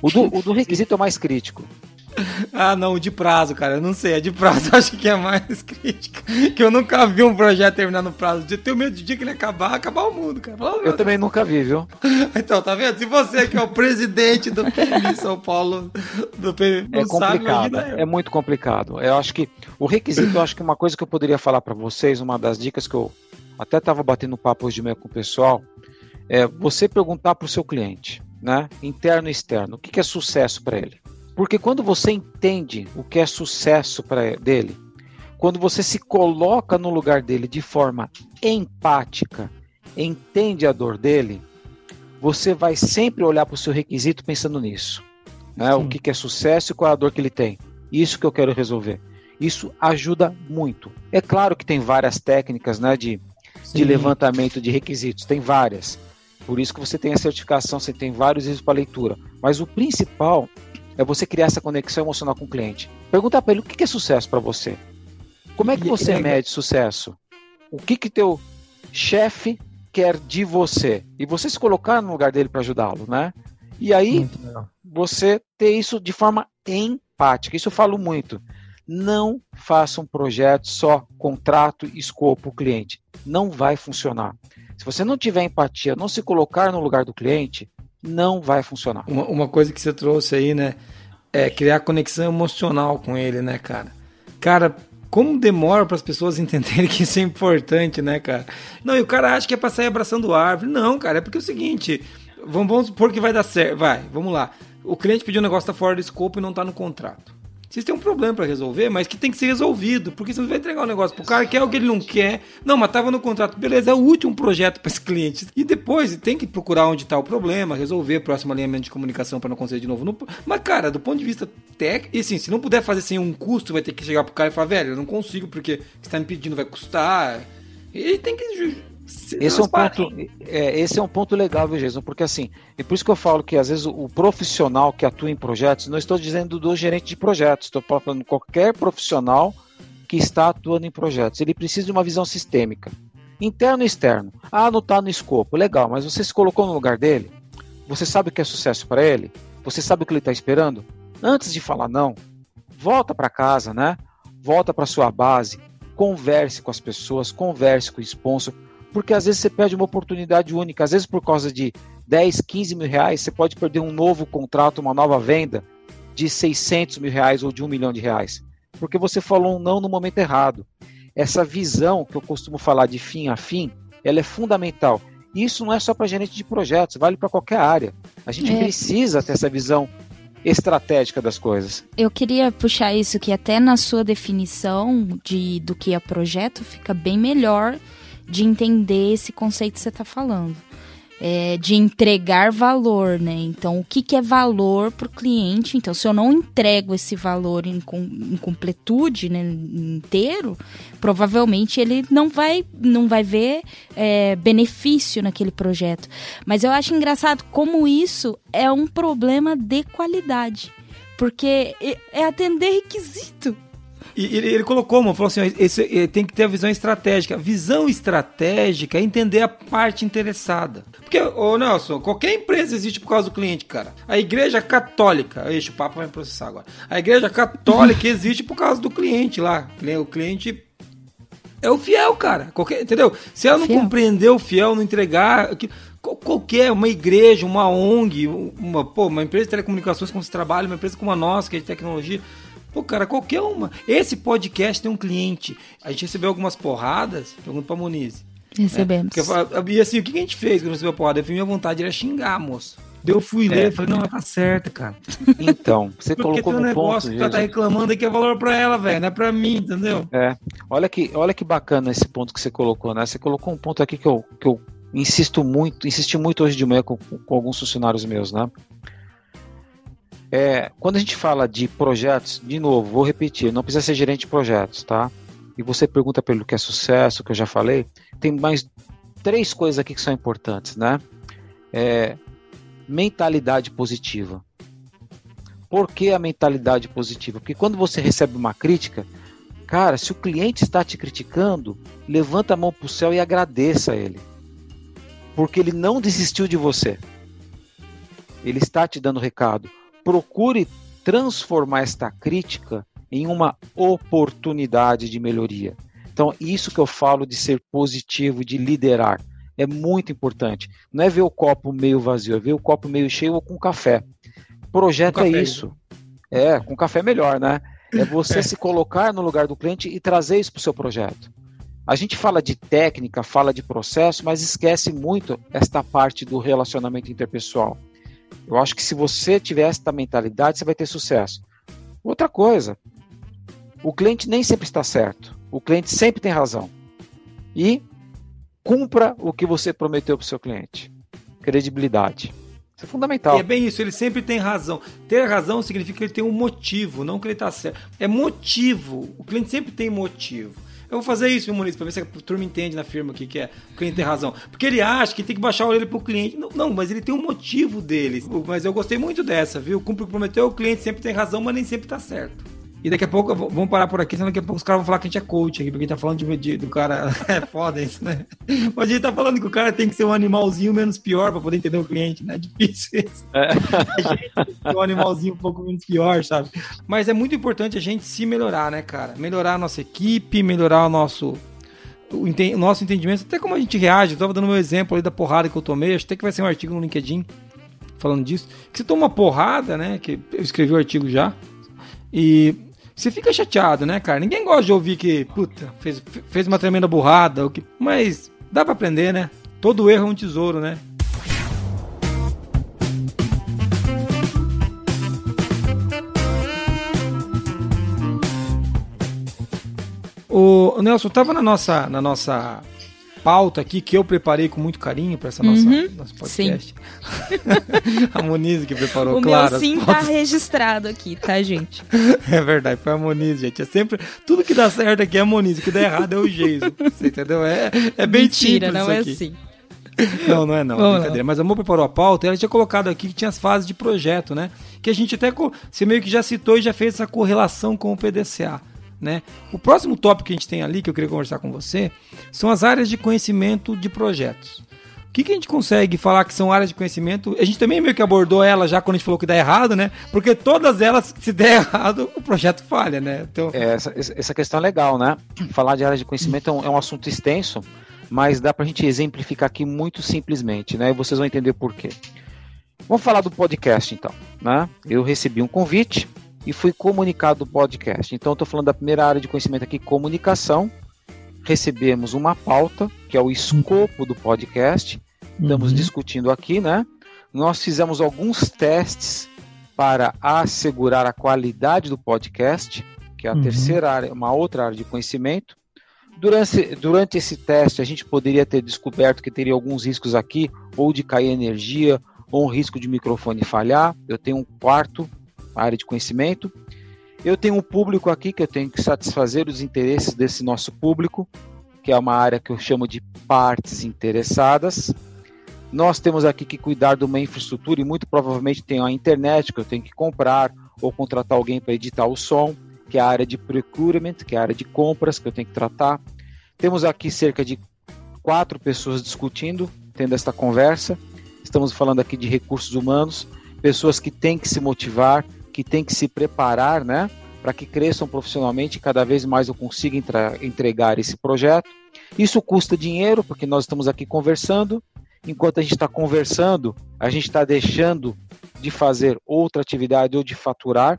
O do, o do requisito é o mais crítico. Ah, não, o de prazo, cara. Eu não sei. É de prazo, acho que é mais crítico. Que eu nunca vi um projeto terminar no prazo. Eu tenho medo de dia que ele acabar, acabar o mundo, cara. Fala, eu também nunca vi, viu? Então, tá vendo? Se você que é o presidente do PMI São Paulo, do PMI, é complicado. Sabe, é muito complicado. Eu acho que o requisito, eu acho que uma coisa que eu poderia falar para vocês, uma das dicas que eu até estava batendo papo hoje de manhã com o pessoal, é você perguntar para o seu cliente, né, interno e externo, o que, que é sucesso para ele. Porque quando você entende o que é sucesso para dele, quando você se coloca no lugar dele de forma empática, entende a dor dele, você vai sempre olhar para o seu requisito pensando nisso. Né? O que, que é sucesso e qual é a dor que ele tem. Isso que eu quero resolver. Isso ajuda muito. É claro que tem várias técnicas né, de de levantamento de requisitos, tem várias. Por isso que você tem a certificação, você tem vários livros para leitura. Mas o principal é você criar essa conexão emocional com o cliente. Perguntar para ele o que é sucesso para você. Como é que você é... mede sucesso? O que que teu chefe quer de você? E você se colocar no lugar dele para ajudá-lo, né? E aí você ter isso de forma empática. Isso eu falo muito. Não faça um projeto só contrato, escopo, cliente. Não vai funcionar. Se você não tiver empatia, não se colocar no lugar do cliente, não vai funcionar. Uma, uma coisa que você trouxe aí, né? É criar conexão emocional com ele, né, cara? Cara, como demora para as pessoas entenderem que isso é importante, né, cara? Não, e o cara acha que é para sair abraçando árvore. Não, cara, é porque é o seguinte, vamos, vamos supor que vai dar certo. Vai, vamos lá. O cliente pediu um negócio tá fora do escopo e não tá no contrato. Vocês têm um problema para resolver, mas que tem que ser resolvido, porque você não vai entregar um negócio pro cara que é o que ele não quer. Não, mas tava no contrato, beleza, é o último projeto para esse cliente. E depois tem que procurar onde está o problema, resolver próximo alinhamento de comunicação para não acontecer de novo. No... Mas, cara, do ponto de vista técnico, e assim, se não puder fazer sem um custo, vai ter que chegar pro cara e falar, velho, eu não consigo, porque você está me pedindo vai custar. Ele tem que esse é, um ponto, é, esse é um ponto legal, viu, Jason? Porque assim, é por isso que eu falo que às vezes o, o profissional que atua em projetos, não estou dizendo do gerente de projetos, estou falando qualquer profissional que está atuando em projetos. Ele precisa de uma visão sistêmica, interno e externo. Ah, não está no escopo, legal, mas você se colocou no lugar dele? Você sabe o que é sucesso para ele? Você sabe o que ele está esperando? Antes de falar não, volta para casa, né? Volta para sua base, converse com as pessoas, converse com o sponsor porque às vezes você perde uma oportunidade única. Às vezes, por causa de 10, 15 mil reais, você pode perder um novo contrato, uma nova venda de 600 mil reais ou de um milhão de reais. Porque você falou um não no momento errado. Essa visão que eu costumo falar de fim a fim, ela é fundamental. E isso não é só para gerente de projetos, vale para qualquer área. A gente é. precisa ter essa visão estratégica das coisas. Eu queria puxar isso que até na sua definição de do que é projeto fica bem melhor de entender esse conceito que você está falando. É, de entregar valor, né? Então, o que, que é valor para o cliente? Então, se eu não entrego esse valor em, em completude, né, inteiro, provavelmente ele não vai, não vai ver é, benefício naquele projeto. Mas eu acho engraçado como isso é um problema de qualidade, porque é atender requisito. E ele, ele colocou, mano, falou assim: esse, tem que ter a visão estratégica. Visão estratégica é entender a parte interessada. Porque, ô Nelson, qualquer empresa existe por causa do cliente, cara. A igreja católica, ixi, o Papa vai processar agora. A igreja católica existe por causa do cliente lá. O cliente é o fiel, cara. Qualquer, entendeu? Se ela não fiel. compreender o fiel, não entregar. Qualquer, uma igreja, uma ONG, uma, pô, uma empresa de telecomunicações como você trabalha, uma empresa como a nossa, que é de tecnologia Pô, cara, qualquer uma. Esse podcast tem um cliente. A gente recebeu algumas porradas. Pergunto pra Moniz. Recebemos. É, porque, e assim, o que a gente fez quando recebeu a porrada? Eu fui minha vontade era xingar, moço. Eu fui é. ler, falei, não, tá certo, cara. Então, você Porque colocou tem um no negócio ponto, que ela tá reclamando que é valor pra ela, velho, não é pra mim, entendeu? É. Olha que, olha que bacana esse ponto que você colocou, né? Você colocou um ponto aqui que eu, que eu insisto muito, insisti muito hoje de manhã com, com alguns funcionários meus, né? É, quando a gente fala de projetos, de novo, vou repetir, não precisa ser gerente de projetos, tá? E você pergunta pelo que é sucesso, que eu já falei, tem mais três coisas aqui que são importantes, né? É, mentalidade positiva. Por que a mentalidade positiva? Porque quando você recebe uma crítica, cara, se o cliente está te criticando, levanta a mão para o céu e agradeça a ele. Porque ele não desistiu de você. Ele está te dando recado procure transformar esta crítica em uma oportunidade de melhoria. Então, isso que eu falo de ser positivo, de liderar, é muito importante. Não é ver o copo meio vazio, é ver o copo meio cheio ou com café. Projeto com é café. isso. É, com café melhor, né? É você é. se colocar no lugar do cliente e trazer isso para o seu projeto. A gente fala de técnica, fala de processo, mas esquece muito esta parte do relacionamento interpessoal. Eu acho que se você tiver essa mentalidade, você vai ter sucesso. Outra coisa, o cliente nem sempre está certo. O cliente sempre tem razão. E cumpra o que você prometeu para o seu cliente. Credibilidade. Isso é fundamental. E é bem isso, ele sempre tem razão. Ter razão significa que ele tem um motivo, não que ele está certo. É motivo. O cliente sempre tem motivo. Eu vou fazer isso, Muniz, para ver se a turma entende na firma aqui que é o cliente tem razão. Porque ele acha que tem que baixar o orelha pro cliente. Não, não, mas ele tem um motivo dele. Mas eu gostei muito dessa, viu? Cumpre o que prometeu, o cliente sempre tem razão, mas nem sempre tá certo. E daqui a pouco, vamos parar por aqui, senão daqui a pouco os caras vão falar que a gente é coach aqui, porque a gente tá falando de, de, do cara. É foda isso, né? Mas a gente tá falando que o cara tem que ser um animalzinho menos pior pra poder entender o cliente, né? É difícil isso. É. A gente tem que ser um animalzinho um pouco menos pior, sabe? Mas é muito importante a gente se melhorar, né, cara? Melhorar a nossa equipe, melhorar o nosso o, o, nosso entendimento, até como a gente reage. Eu tava dando meu exemplo ali da porrada que eu tomei, acho até que vai ser um artigo no LinkedIn falando disso. Que você toma uma porrada, né? Que eu escrevi o artigo já. E você fica chateado, né, cara? Ninguém gosta de ouvir que, puta, fez, fez uma tremenda burrada, o que, mas dá para aprender, né? Todo erro é um tesouro, né? O Nelson tava na nossa, na nossa pauta aqui que eu preparei com muito carinho para essa nossa uhum, nosso podcast. a Monize que preparou, o claro. Meu sim tá registrado aqui, tá, gente? é verdade, foi a Monize, gente. É sempre tudo que dá certo aqui é a Monize, o que dá errado é o Geiso. Você entendeu? É, é bem Mentira, não é assim. Não, não é não, Vamos brincadeira. Lá. Mas a Mo preparou a pauta e ela tinha colocado aqui que tinha as fases de projeto, né? Que a gente até, você meio que já citou e já fez essa correlação com o PDCA. Né? O próximo tópico que a gente tem ali, que eu queria conversar com você, são as áreas de conhecimento de projetos. O que, que a gente consegue falar que são áreas de conhecimento? A gente também meio que abordou ela já quando a gente falou que dá errado, né? Porque todas elas, se der errado, o projeto falha, né? Então... É, essa, essa questão é legal, né? Falar de áreas de conhecimento é um, é um assunto extenso, mas dá para a gente exemplificar aqui muito simplesmente, né? E vocês vão entender por quê. Vamos falar do podcast, então. Né? Eu recebi um convite e fui comunicado do podcast. Então, estou falando da primeira área de conhecimento aqui, comunicação. Recebemos uma pauta, que é o escopo do podcast. Estamos uhum. discutindo aqui, né? Nós fizemos alguns testes para assegurar a qualidade do podcast, que é a uhum. terceira área, uma outra área de conhecimento. Durante, durante esse teste, a gente poderia ter descoberto que teria alguns riscos aqui, ou de cair energia, ou um risco de microfone falhar. Eu tenho um quarto área de conhecimento. Eu tenho um público aqui que eu tenho que satisfazer os interesses desse nosso público, que é uma área que eu chamo de partes interessadas. Nós temos aqui que cuidar de uma infraestrutura e muito provavelmente tem a internet que eu tenho que comprar ou contratar alguém para editar o som, que é a área de procurement, que é a área de compras que eu tenho que tratar. Temos aqui cerca de quatro pessoas discutindo, tendo esta conversa. Estamos falando aqui de recursos humanos, pessoas que têm que se motivar, que tem que se preparar, né? Para que cresçam profissionalmente cada vez mais eu consiga entregar esse projeto. Isso custa dinheiro, porque nós estamos aqui conversando. Enquanto a gente está conversando, a gente está deixando de fazer outra atividade ou de faturar.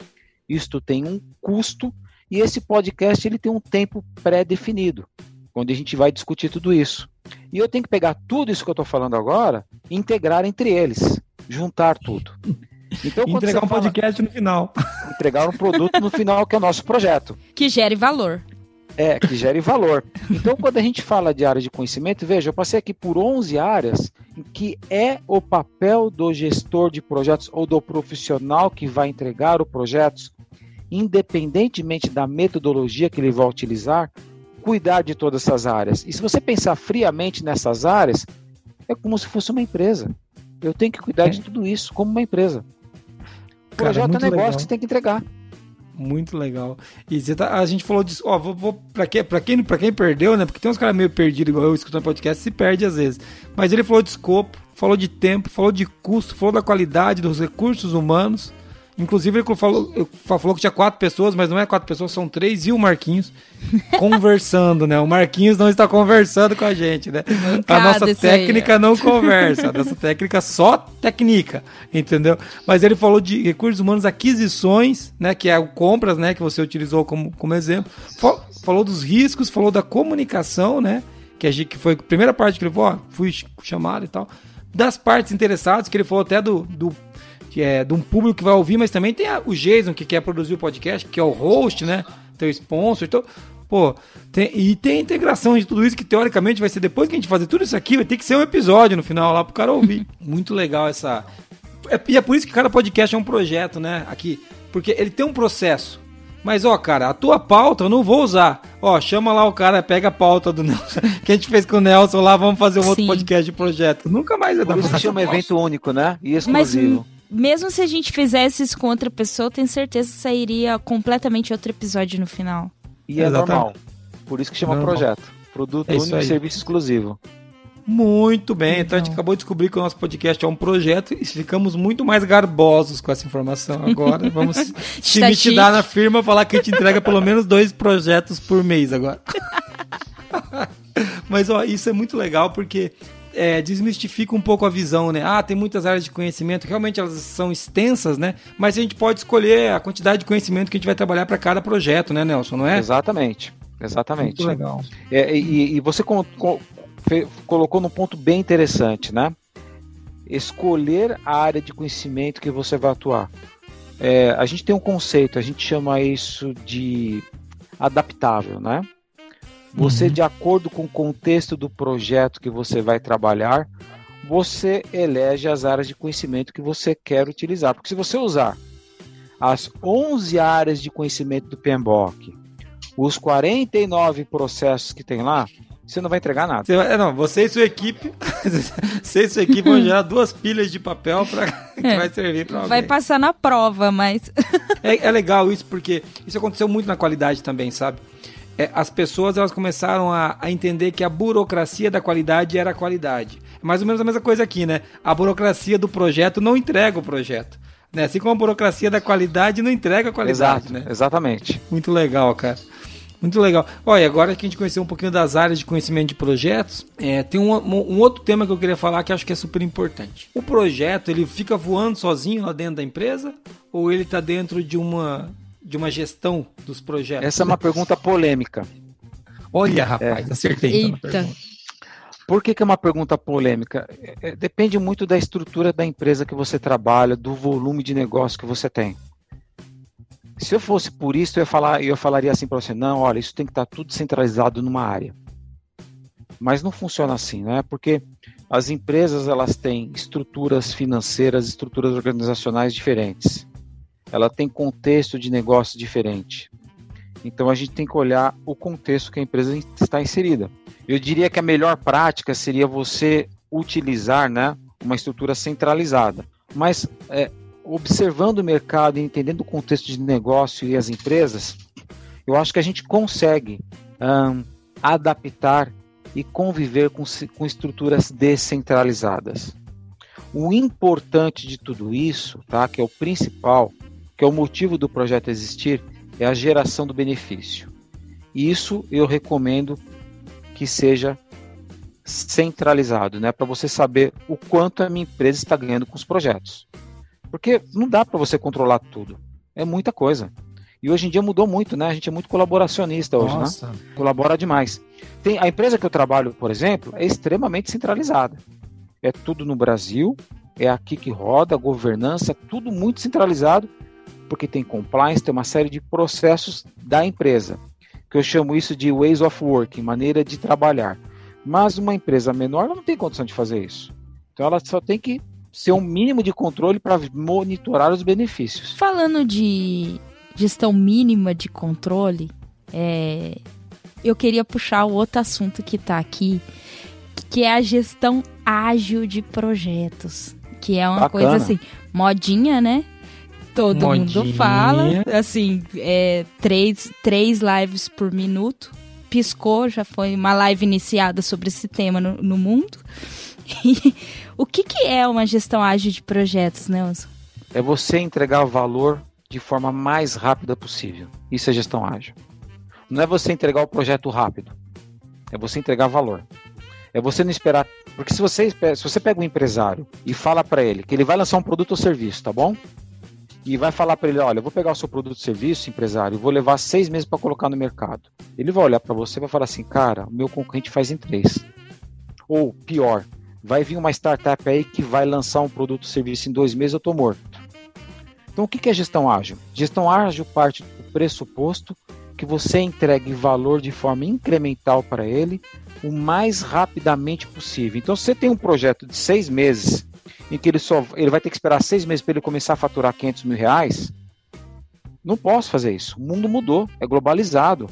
Isto tem um custo e esse podcast ele tem um tempo pré-definido, onde a gente vai discutir tudo isso. E eu tenho que pegar tudo isso que eu estou falando agora e integrar entre eles, juntar tudo. Então, entregar um fala, podcast no final. Entregar um produto no final, que é o nosso projeto. Que gere valor. É, que gere valor. Então, quando a gente fala de área de conhecimento, veja, eu passei aqui por 11 áreas em que é o papel do gestor de projetos ou do profissional que vai entregar o projeto, independentemente da metodologia que ele vai utilizar, cuidar de todas essas áreas. E se você pensar friamente nessas áreas, é como se fosse uma empresa. Eu tenho que cuidar é. de tudo isso como uma empresa. Projeto é negócio legal. que você tem que entregar. Muito legal. E tá, a gente falou disso, ó, vou, vou pra, que, pra, quem, pra quem perdeu, né? Porque tem uns caras meio perdidos, igual eu escutando podcast, se perde às vezes. Mas ele falou de escopo, falou de tempo, falou de custo, falou da qualidade dos recursos humanos. Inclusive, ele falou, falou que tinha quatro pessoas, mas não é quatro pessoas, são três e o Marquinhos conversando, né? O Marquinhos não está conversando com a gente, né? a nossa técnica não conversa, a nossa técnica só técnica, entendeu? Mas ele falou de recursos humanos, aquisições, né? Que é o compras, né? Que você utilizou como, como exemplo. Falou dos riscos, falou da comunicação, né? Que, a gente, que foi a primeira parte que ele falou, ó, fui chamado e tal. Das partes interessadas, que ele falou até do, do que é de um público que vai ouvir, mas também tem a, o Jason que quer produzir o podcast, que é o host, né? Tem o sponsor, então, pô, tem, e tem a integração de tudo isso que teoricamente vai ser depois que a gente fazer tudo isso aqui, vai ter que ser um episódio no final lá pro cara ouvir. Muito legal essa. É, e é por isso que cada podcast é um projeto, né? Aqui. Porque ele tem um processo. Mas, ó, cara, a tua pauta eu não vou usar. Ó, chama lá o cara, pega a pauta do Nelson, que a gente fez com o Nelson lá, vamos fazer um Sim. outro podcast de projeto. Nunca mais é da Por isso que chama evento único, né? E exclusivo. Mas mesmo se a gente fizesse isso com outra pessoa, tenho certeza que sairia completamente outro episódio no final. E é Exatamente. normal. Por isso que chama Normal. projeto. Produto É único e aí. serviço exclusivo. Muito bem, então a gente Então. acabou de descobrir que o nosso podcast é um projeto e ficamos muito mais garbosos com essa informação agora. Vamos se mitidar na firma, falar que a gente entrega pelo menos dois projetos por mês agora. Mas ó, isso é muito legal porque é, desmistifica um pouco a visão, né? Ah, tem muitas áreas de conhecimento, realmente elas são extensas, né? Mas a gente pode escolher a quantidade de conhecimento que a gente vai trabalhar para cada projeto, né, Nelson? Não é? Exatamente. Exatamente. Muito legal. É, e, e você co- fe- colocou num ponto bem interessante, né? Escolher a área de conhecimento que você vai atuar. É, a gente tem um conceito, a gente chama isso de adaptável, né? Você, Uhum. de acordo com o contexto do projeto que você vai trabalhar, você elege as áreas de conhecimento que você quer utilizar. Porque se você usar as 11 áreas de conhecimento do PMBOK, os 49 processos que tem lá, você não vai entregar nada. Você, vai- não, você e sua equipe, você e sua equipe vão gerar duas pilhas de papel para que É. vai servir para alguém. Vai passar na prova, mas. É, é legal isso porque isso aconteceu muito na qualidade também, sabe? É, as pessoas elas começaram a, a entender que a burocracia da qualidade era a qualidade. É mais ou menos a mesma coisa aqui, né? A burocracia do projeto não entrega o projeto. Né? Assim como a burocracia da qualidade não entrega a qualidade, Exato, né? exatamente. Muito legal, cara. Muito legal. Olha, agora que a gente conheceu um pouquinho das áreas de conhecimento de projetos, é, tem um, um- outro tema que eu queria falar que acho que é super importante. O projeto, ele fica voando sozinho lá dentro da empresa ou ele está dentro de uma, de uma gestão dos projetos? Essa é uma pergunta polêmica. Olha, rapaz, acertei. então Eita. Por que, que é uma pergunta polêmica? É, é, depende muito da estrutura da empresa que você trabalha, do volume de negócio que você tem. Se eu fosse por isso, eu, ia falar, eu falaria assim para você: não, olha, isso tem que estar tudo centralizado numa área. Mas não funciona assim, né? Porque as empresas elas têm estruturas financeiras, estruturas organizacionais diferentes. Ela tem contexto de negócio diferente. Então a gente tem que olhar o contexto que a empresa está inserida. Eu diria que a melhor prática seria você utilizar né, uma estrutura centralizada. Mas é, observando o mercado e entendendo o contexto de negócio e as empresas, eu acho que a gente consegue adaptar e conviver com, com estruturas descentralizadas. O importante de tudo isso, tá, que é o principal, que é o motivo do projeto existir, é a geração do benefício. Isso eu recomendo que seja centralizado, né, para você saber o quanto a minha empresa está ganhando com os projetos. Porque não dá para você controlar tudo. É muita coisa. E hoje em dia mudou muito, né? A gente é muito colaboracionista hoje, né? Nossa. colabora demais. Tem, a empresa que eu trabalho, por exemplo, é extremamente centralizada. É tudo no Brasil, é aqui que roda, governança, tudo muito centralizado, porque tem compliance, tem uma série de processos da empresa, que eu chamo isso de ways of working, maneira de trabalhar. Mas uma empresa menor ela não tem condição de fazer isso. Então ela só tem que ter um mínimo de controle para monitorar os benefícios. Falando de gestão mínima de controle, é, eu queria puxar o outro assunto que tá aqui, que é a gestão ágil de projetos. Que é uma Bacana. coisa assim, modinha, né? Todo Modinha. mundo fala. Assim, é, três, três lives por minuto. Piscou, já foi uma live iniciada sobre esse tema no, no mundo. E o que, que é uma gestão ágil de projetos, Nelson? é você entregar valor de forma mais rápida possível. Isso é gestão ágil. Não é você entregar o projeto rápido. É você entregar valor. É você não esperar. Porque se você, se você pega um empresário e fala para ele que ele vai lançar um produto ou serviço, tá bom? E vai falar para ele: olha, eu vou pegar o seu produto serviço, empresário, e vou levar seis meses para colocar no mercado. Ele vai olhar para você e vai falar assim: cara, o meu concorrente faz em três. Ou pior, vai vir uma startup aí que vai lançar um produto ou serviço em dois meses, eu tô morto. Então, o que é gestão ágil? Gestão ágil parte do pressuposto que você entregue valor de forma incremental para ele o mais rapidamente possível. Então, se você tem um projeto de seis meses em que ele só ele vai ter que esperar seis meses para ele começar a faturar 500 mil reais, não posso fazer isso. O mundo mudou, é globalizado.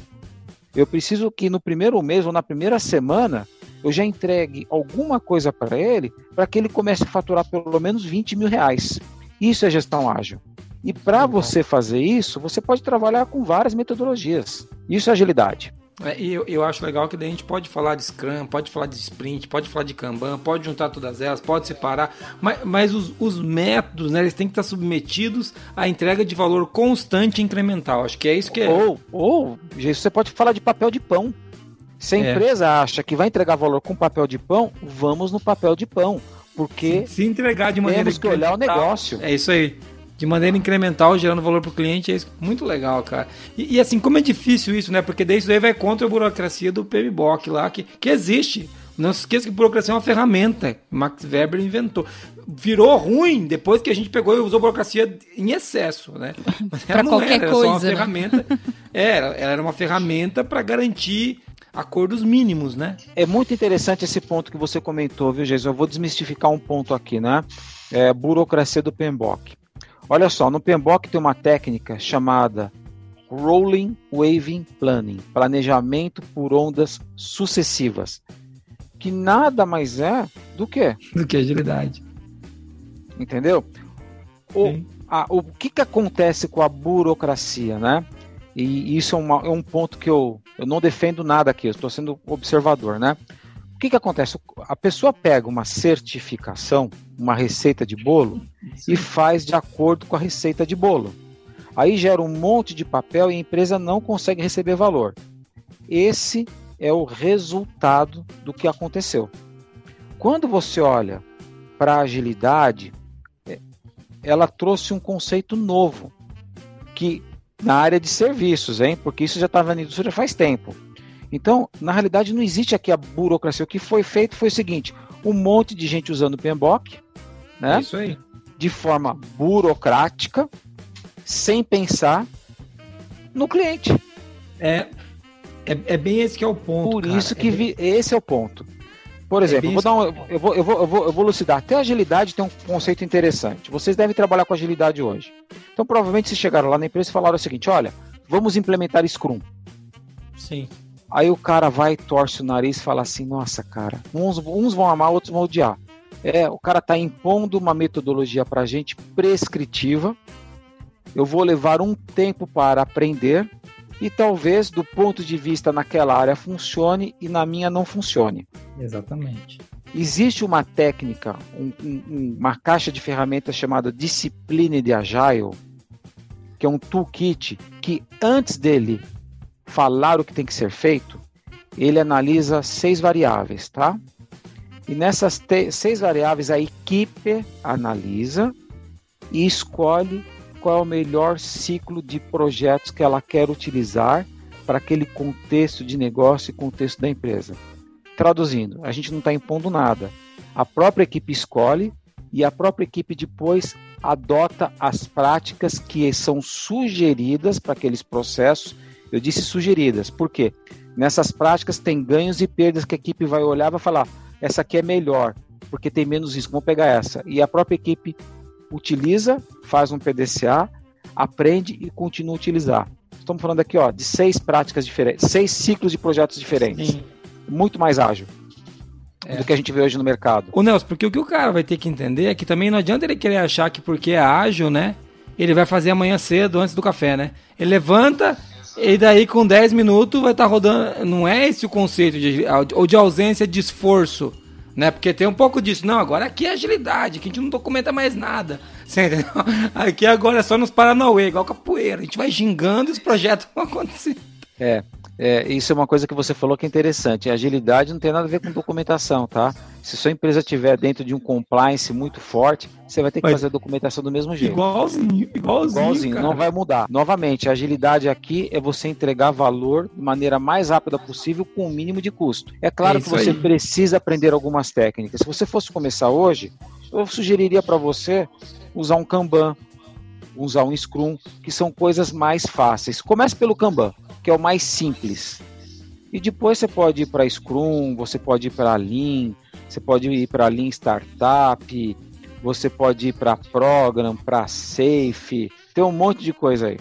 Eu preciso que no primeiro mês ou na primeira semana eu já entregue alguma coisa para ele para que ele comece a faturar pelo menos 20 mil reais. Isso é gestão ágil. E para você fazer isso, você pode trabalhar com várias metodologias. Isso é agilidade. É, e eu, eu acho legal que daí a gente pode falar de Scrum, pode falar de Sprint, pode falar de Kanban, pode juntar todas elas, pode separar, mas, mas os, os, métodos, né, eles têm que estar submetidos à entrega de valor constante e incremental. Acho que é isso que é. Ou, ou você pode falar de papel de pão. Se a é. empresa acha que vai entregar valor com papel de pão, vamos no papel de pão. Porque se, se entregar de maneira temos que olhar o negócio. É isso aí de maneira incremental, gerando valor para o cliente, é muito legal, cara. E, e, assim, como é difícil isso, né? Porque daí isso aí vai contra a burocracia do PMBOK lá, que, que existe. Não se esqueça que burocracia é uma ferramenta. Max Weber inventou. Virou ruim depois que a gente pegou e usou burocracia em excesso, né? Para qualquer era, coisa. Era uma ferramenta. era, ela era uma ferramenta para garantir acordos mínimos, né? É muito interessante esse ponto que você comentou, viu, Jesus? Eu vou desmistificar um ponto aqui, né? É, burocracia do PMBOK. Olha só, no PMBOK tem uma técnica chamada Rolling Waving Planning, planejamento por ondas sucessivas, que nada mais é do que do que agilidade. Entendeu? O, a, o que, que acontece com a burocracia, né? E isso é, uma, é um ponto que eu, eu não defendo nada aqui, eu estou sendo observador, né? O que, que acontece? A pessoa pega uma certificação, uma receita de bolo, Sim. e faz de acordo com a receita de bolo. Aí gera um monte de papel e a empresa não consegue receber valor. Esse é o resultado do que aconteceu. Quando você olha para a agilidade, é, ela trouxe um conceito novo, que na área de serviços, hein? Porque isso já estava na indústria faz tempo então, na realidade, não existe aqui a burocracia. O que foi feito foi o seguinte: um monte de gente usando o PMBOK, né? Isso aí. De forma burocrática, sem pensar no cliente. É, é, é bem esse que é o ponto. Por cara. isso que é vi, esse é o ponto. Por é exemplo, é vou dar um, eu, vou, eu, vou, eu, vou, eu vou elucidar. Até a agilidade tem um conceito interessante. Vocês devem trabalhar com agilidade hoje. Então, provavelmente, vocês chegaram lá na empresa e falaram o seguinte: olha, vamos implementar Scrum. Sim. Aí o cara vai, torce o nariz e fala assim: nossa, cara, uns, uns vão amar, outros vão odiar. É, o cara está impondo uma metodologia para a gente prescritiva. Eu vou levar um tempo para aprender e talvez do ponto de vista naquela área funcione e na minha não funcione. Exatamente. Existe uma técnica, um, um, uma caixa de ferramentas chamada Discipline de Agile, que é um toolkit que antes dele falar o que tem que ser feito, ele analisa seis variáveis, tá? E nessas seis variáveis a equipe analisa e escolhe qual é o melhor ciclo de projetos que ela quer utilizar para aquele contexto de negócio e contexto da empresa. Traduzindo, a gente não está impondo nada. A própria equipe escolhe e a própria equipe depois adota as práticas que são sugeridas para aqueles processos eu disse sugeridas. Por quê? Nessas práticas tem ganhos e perdas que a equipe vai olhar e vai falar: essa aqui é melhor, porque tem menos risco, vamos pegar essa. E a própria equipe utiliza, faz um PDCA, aprende e continua a utilizar. Estamos falando aqui ó, de seis práticas diferentes, seis ciclos de projetos diferentes. Sim. Muito mais ágil é. do que a gente vê hoje no mercado. O Nelson, porque o que o cara vai ter que entender é que também não adianta ele querer achar que porque é ágil, né? Ele vai fazer amanhã cedo, antes do café, né? Ele levanta, e daí, com 10 minutos, vai estar tá rodando. Não é esse o conceito de, ou de ausência de esforço. Né? Porque tem um pouco disso. Não, agora aqui é agilidade, que a gente não documenta mais nada. Você entendeu? Aqui agora é só nos Paranauê, igual capoeira. A gente vai gingando e os projetos vão acontecendo. É, é, isso é uma coisa que você falou que é interessante. Agilidade não tem nada a ver com documentação, tá? Se sua empresa estiver dentro de um compliance muito forte, você vai ter que Mas, fazer a documentação do mesmo jeito. Igualzinho, igualzinho. Igualzinho, não vai mudar. Novamente, a agilidade aqui é você entregar valor de maneira mais rápida possível com o mínimo de custo. É claro é que você aí. precisa aprender algumas técnicas. Se você fosse começar hoje, eu sugeriria para você usar um Kanban, usar um Scrum, que são coisas mais fáceis. Comece pelo Kanban que é o mais simples. E depois você pode ir para Scrum, você pode ir para Lean, você pode ir para Lean Startup, você pode ir para Program, para Safe, tem um monte de coisa aí.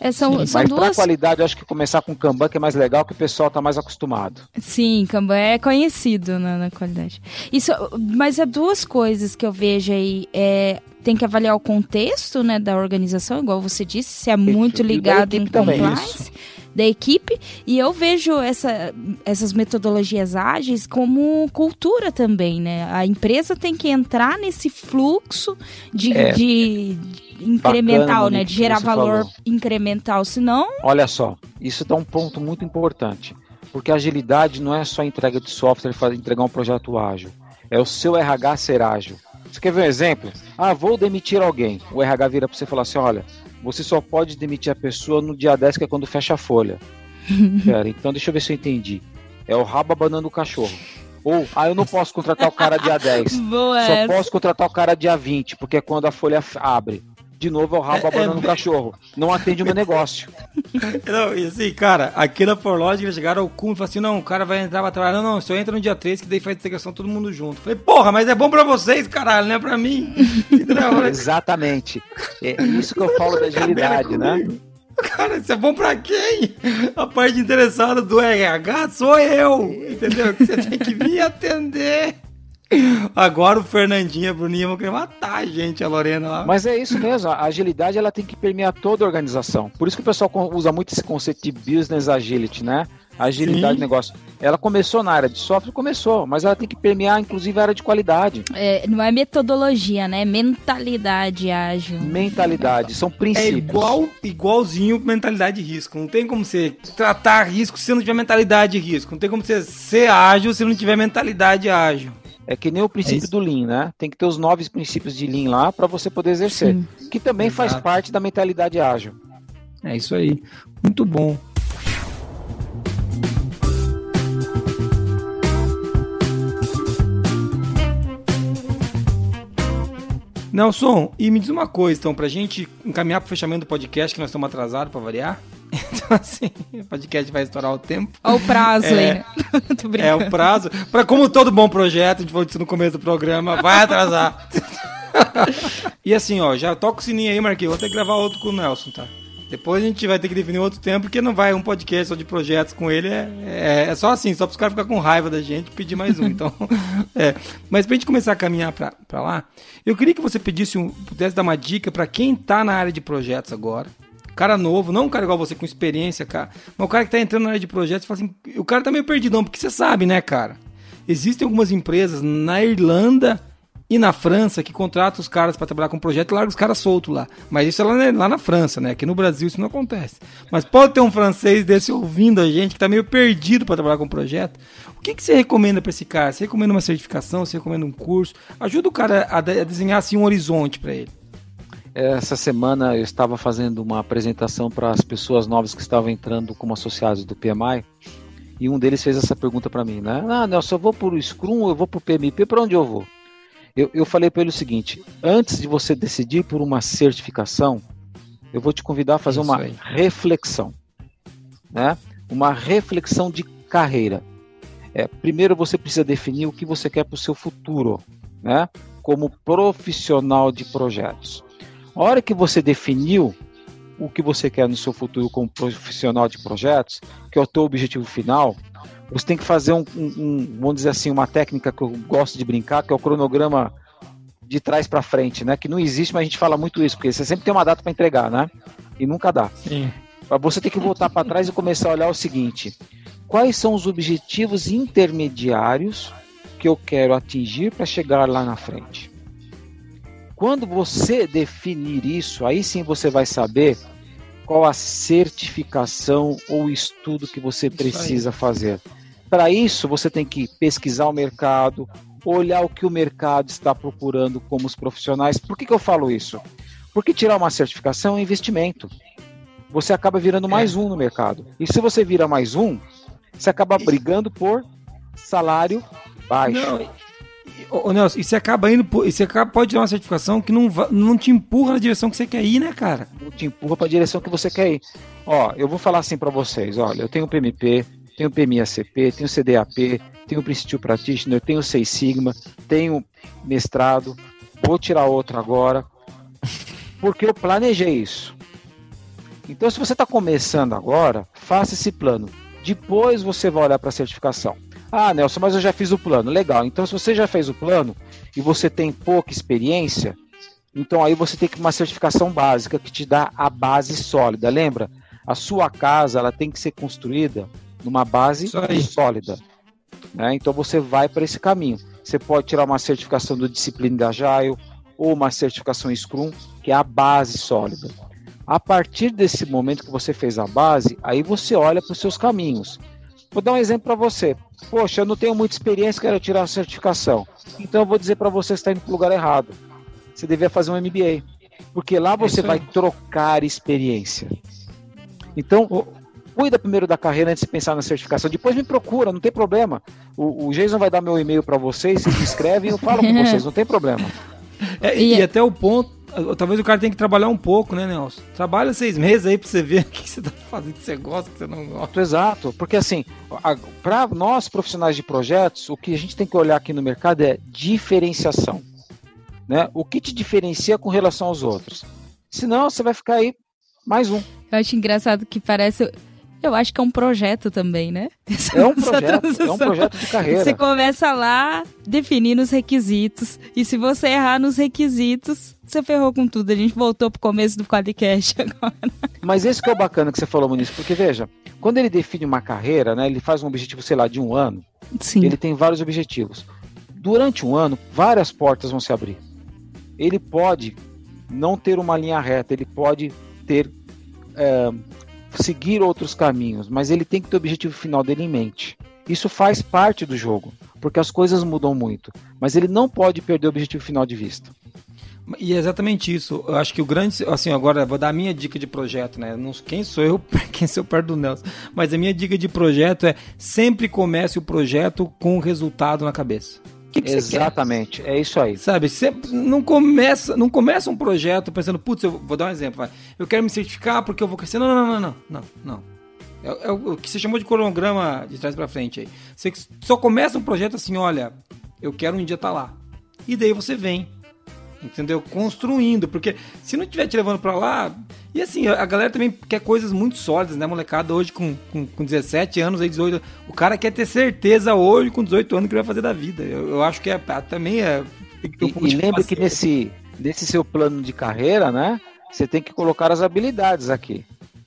É, são, Sim, são mas duas... para qualidade, eu acho que começar com Kanban que é mais legal, que o pessoal tá mais acostumado. Sim, Kanban é conhecido na, na qualidade. Isso, mas é duas coisas que eu vejo aí. É, tem que avaliar o contexto né, da organização, igual você disse, se é muito ligado em também, compliance da equipe. E eu vejo essa, essas metodologias ágeis como cultura também, né? A empresa tem que entrar nesse fluxo de, É. de incremental, Bacana, né? De gerar valor falou. incremental, senão Olha só, isso dá um ponto muito importante, porque a agilidade não é só entrega de software entregar um projeto ágil, é o seu RH ser ágil. Você quer ver um exemplo? Ah, vou demitir alguém. O RH vira para você e fala assim: olha, você só pode demitir a pessoa no dia 10, que é quando fecha a folha. Pera, então deixa eu ver se eu entendi. É o rabo abanando o cachorro. Ou, ah, eu não posso contratar o cara dia 10. boa Só essa. posso contratar o cara dia 20, porque é quando a folha abre. De novo é o rabo É- abanando é- o cachorro. Não atende o meu negócio. Não, e assim, cara, aqui na Forlogic eles chegaram ao cume e falaram assim: não, o cara vai entrar pra trabalhar. Não, não, só entra no dia 3, que daí faz integração todo mundo junto. Falei, porra, mas é bom pra vocês, caralho, não é pra mim. Exatamente. É isso que eu falo da agilidade, né? Cara, isso é bom pra quem? A parte interessada do RH sou eu, entendeu? Que você tem que me atender. Agora o Fernandinho e a Bruninha vão querer matar a gente, a Lorena lá. Mas é isso mesmo, a agilidade ela tem que permear toda a organização. Por isso que o pessoal usa muito esse conceito de business agility, né? A agilidade Sim. do negócio. Ela começou na área de software, começou, mas ela tem que permear inclusive a área de qualidade, É, não é metodologia, né? É mentalidade ágil. mentalidade, são É princípios. igual, igualzinho mentalidade de risco. Não tem como você tratar risco se não tiver mentalidade de risco. Não tem como você ser ágil se não tiver mentalidade ágil. É que nem o princípio isso. do Lean, né? Tem que ter os nove princípios de Lean lá para você poder exercer, Sim. que também faz Exato. parte da mentalidade ágil. É isso aí. Muito bom. Nelson, e me diz uma coisa, então, pra gente encaminhar pro fechamento do podcast, que nós estamos atrasados pra variar. Então, assim, o podcast vai estourar o tempo. Olha o prazo É. aí, É o prazo. Pra, como todo bom projeto, a gente falou disso no começo do programa, vai atrasar. e assim, ó, já toca o sininho aí, Marquinhos. Vou ter que gravar outro com o Nelson, tá? Depois a gente vai ter que definir outro tempo, porque não vai um podcast só de projetos com ele. É, é, é só assim, só para os caras ficarem com raiva da gente pedir mais um. Então, é. Mas pra gente começar a caminhar pra lá, eu queria que você pedisse um, pudesse dar uma dica pra quem tá na área de projetos agora. Cara novo, não um cara igual você com experiência, cara. Mas o cara que tá entrando na área de projetos, fala assim, o cara tá meio perdidão, porque você sabe, né, cara? Existem algumas empresas na Irlanda e na França que contratam os caras para trabalhar com projeto e largam os caras soltos lá. Mas isso é lá na, lá na França, né? Aqui no Brasil isso não acontece. Mas pode ter um francês desse ouvindo a gente que tá meio perdido para trabalhar com projeto. O que, que você recomenda para esse cara? Você recomenda uma certificação? Você recomenda um curso? Ajuda o cara a, de- a desenhar assim um horizonte para ele. Essa semana eu estava fazendo uma apresentação para as pessoas novas que estavam entrando como associados do PMI e um deles fez essa pergunta para mim, né? Ah, Nelson, eu vou o Scrum eu vou o PMP? Para onde eu vou? Eu, eu falei para ele o seguinte: antes de você decidir por uma certificação, eu vou te convidar a fazer Isso uma aí. reflexão, né? Uma reflexão de carreira. É, primeiro você precisa definir o que você quer para o seu futuro, né? Como profissional de projetos. A hora que você definiu o que você quer no seu futuro como profissional de projetos, que é o teu objetivo final, você tem que fazer um, um- um- vamos dizer assim, uma técnica que eu gosto de brincar, que é o cronograma de trás para frente, né? Que não existe, mas a gente fala muito isso, porque você sempre tem uma data para entregar, né? E nunca dá. Sim. Você tem que voltar para trás e começar a olhar o seguinte: quais são os objetivos intermediários que eu quero atingir para chegar lá na frente? Quando você definir isso, aí sim você vai saber qual a certificação ou estudo que você precisa fazer. Para isso, você tem que pesquisar o mercado, olhar o que o mercado está procurando como os profissionais. Por que, que eu falo isso? Porque tirar uma certificação é um investimento. Você acaba virando mais um no mercado. E se você vira mais um, você acaba brigando por salário baixo. Não, Ô, Nelson, e você acaba indo, por- você acaba, pode tirar uma certificação que não, não te empurra na direção que você quer ir, né, cara? não te empurra para a direção que você quer ir. Ó, eu vou falar assim para vocês, olha, eu tenho PMP, tenho PMI-ACP, tenho CDAP, tenho Principal Practitioner, tenho Seis Sigma, tenho mestrado, vou tirar outro agora, porque eu planejei isso. Então, se você está começando agora, faça esse plano. Depois você vai olhar para a certificação. Ah, Nelson, mas eu já fiz o plano. Legal. Então, se você já fez o plano e você tem pouca experiência, então aí você tem que uma certificação básica que te dá a base sólida. Lembra? A sua casa ela tem que ser construída numa base sólida. Né? Então você vai para esse caminho. Você pode tirar uma certificação do Disciplina da Agile ou uma certificação Scrum, que é a base sólida. A partir desse momento que você fez a base, aí você olha para os seus caminhos. Vou dar um exemplo para você. Poxa, eu não tenho muita experiência, quero tirar a certificação. Então eu vou dizer para você que está indo para o lugar errado. Você devia fazer um MBA. Porque lá você é vai trocar experiência. Então, cuida primeiro da carreira antes de pensar na certificação. Depois me procura, não tem problema. O, o Jason vai dar meu e-mail para vocês, vocês me escrevem e eu falo com vocês, não tem problema. É, e, e, até o ponto, talvez o cara tenha que trabalhar um pouco, né, Nelson? Trabalha seis meses aí pra você ver o que você tá fazendo, que você gosta, que você não gosta. Exato, porque assim, para nós profissionais de projetos, o que a gente tem que olhar aqui no mercado é diferenciação. Né? O que te diferencia com relação aos outros? Senão você vai ficar aí mais um. Eu acho engraçado que parece. Eu acho que é um projeto também, né? É um projeto, é um projeto de carreira. Você começa lá definindo os requisitos. E se você errar nos requisitos, você ferrou com tudo. A gente voltou pro começo do podcast agora. Mas esse que é o bacana que você falou, Muniz, porque veja, quando ele define uma carreira, né? Ele faz um objetivo, sei lá, de um ano. Sim. Ele tem vários objetivos. Durante um ano, várias portas vão se abrir. Ele pode não ter uma linha reta, ele pode ter. É, seguir outros caminhos, mas ele tem que ter o objetivo final dele em mente. Isso faz parte do jogo, porque as coisas mudam muito, mas ele não pode perder o objetivo final de vista. E é exatamente isso. Eu acho que o grande. Assim, agora vou dar a minha dica de projeto, né? Quem sou eu, quem sou perto do Nelson. Mas a minha dica de projeto é sempre comece o projeto com o resultado na cabeça. Que que Exatamente, é isso aí. Sabe, você não começa, não começa um projeto pensando, putz, eu vou dar um exemplo, vai. eu quero me certificar porque eu vou crescer. Não, não, não, não, não, não. É, é o que você chamou de cronograma de trás para frente aí. Você só começa um projeto assim, olha, eu quero um dia estar tá lá. E daí você vem entendeu? Construindo, porque se não estiver te levando para lá. E assim, a galera também quer coisas muito sólidas, né, molecada? Hoje com, com, com 17 anos, aí 18 o cara quer ter certeza hoje, com 18 anos, que vai fazer da vida. Eu, eu acho que é, também é. Um e, e lembre que nesse, nesse seu plano de carreira, né, você tem que colocar as habilidades aqui.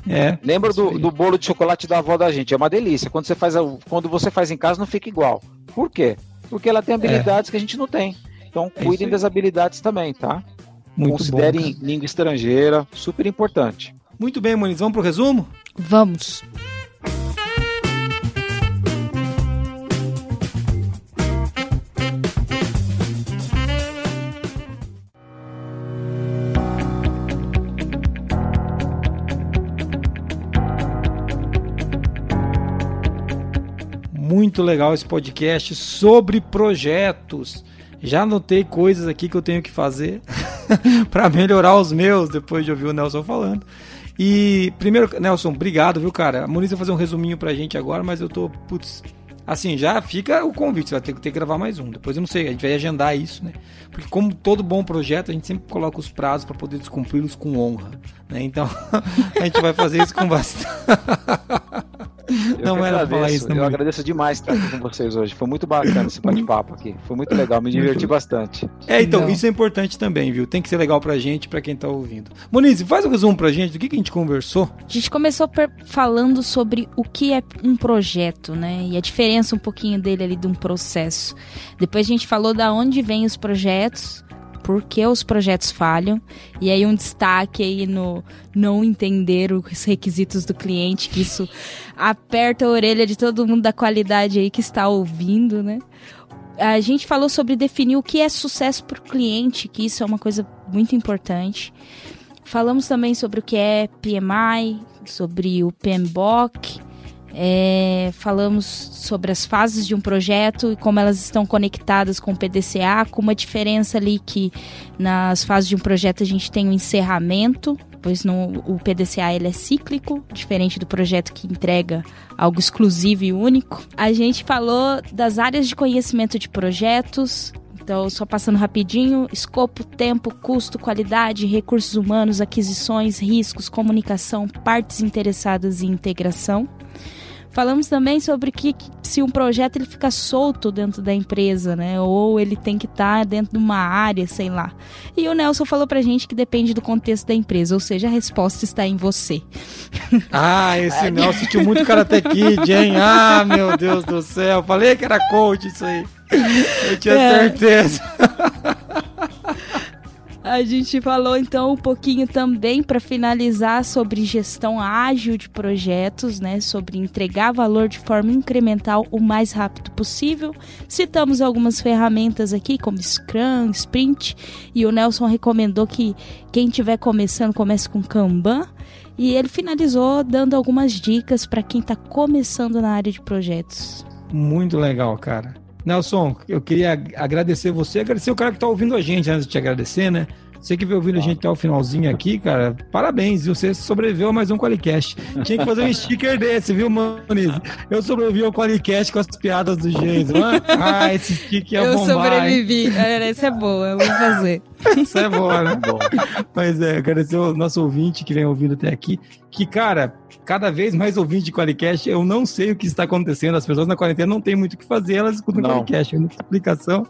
É, Lembra do, do bolo de chocolate da avó da gente? É uma delícia. Quando você faz, quando você faz em casa, não fica igual. Por quê? Porque ela tem habilidades é. que a gente não tem. Então é cuidem das habilidades também, tá? Muito Considerem bom, língua estrangeira, super importante. Muito bem, Moniz, vamos pro resumo? Vamos. Muito legal esse podcast sobre projetos. Já anotei coisas aqui que eu tenho que fazer para melhorar os meus depois de ouvir o Nelson falando. E primeiro, Nelson, obrigado, viu, cara? A Moniz vai fazer um resuminho pra gente agora, mas eu tô, putz, assim, já fica o convite, você vai ter que, ter que gravar mais um. Depois eu não sei, a gente vai agendar isso, né? Porque como todo bom projeto, a gente sempre coloca os prazos para poder descumpri-los com honra, né? Então, a gente vai fazer isso com bastante não era agradeço, falar isso. Não eu agradeço demais estar aqui com vocês hoje. Foi muito bacana esse bate-papo aqui. Foi muito legal, me diverti bastante. É, então, não. isso é importante também, viu? Tem que ser legal pra gente, pra quem tá ouvindo. Moniz, faz um resumo pra gente do que, que a gente conversou. A gente começou falando sobre o que é um projeto, né? E a diferença um pouquinho dele ali de um processo. Depois a gente falou da onde vêm os projetos por que os projetos falham. E aí um destaque aí no não entender os requisitos do cliente, que isso aperta a orelha de todo mundo da qualidade aí que está ouvindo, né? A gente falou sobre definir o que é sucesso para o cliente, que isso é uma coisa muito importante. Falamos também sobre o que é PMI, sobre o PMBOK, é, falamos sobre as fases de um projeto e como elas estão conectadas com o PDCA, com uma diferença ali que nas fases de um projeto a gente tem o um encerramento, pois no, o PDCA ele é cíclico, diferente do projeto que entrega algo exclusivo e único. A gente falou das áreas de conhecimento de projetos, Então, só passando rapidinho: escopo, tempo, custo, qualidade, recursos humanos, aquisições, riscos, comunicação, partes interessadas e integração. Falamos também sobre que se um projeto ele fica solto dentro da empresa, né? Ou ele tem que estar tá dentro de uma área, sei lá. E o Nelson falou pra gente que depende do contexto da empresa, ou seja, a resposta está em você. Ah, esse Nelson tinha muito Karate Kid, hein? Ah, meu Deus do céu. Falei que era coach isso aí. Eu tinha é. certeza. A gente falou então um pouquinho também para finalizar sobre gestão ágil de projetos, né, sobre entregar valor de forma incremental o mais rápido possível. Citamos algumas ferramentas aqui como Scrum, Sprint, e o Nelson recomendou que quem estiver começando comece com Kanban. E ele finalizou dando algumas dicas para quem está começando na área de projetos. Muito legal, cara. Nelson, eu queria agradecer você, agradecer o cara que está ouvindo a gente, antes de te agradecer, né? Você que veio ouvindo a gente até o finalzinho aqui, cara, parabéns? Você sobreviveu a mais um Qualicast. Tinha que fazer um sticker desse, viu, Moniz? Eu sobrevivi ao Qualicast com as piadas do Jason. Ah, esse sticker é eu bombar. Eu sobrevivi. Essa é boa, eu vou fazer. Isso é boa, né? Bom. Mas é, agradecer o nosso ouvinte que vem ouvindo até aqui. Que, cara, cada vez mais ouvinte de Qualicast, eu não sei o que está acontecendo. As pessoas na quarentena não tem muito o que fazer, elas escutam o Qualicast, é muita explicação.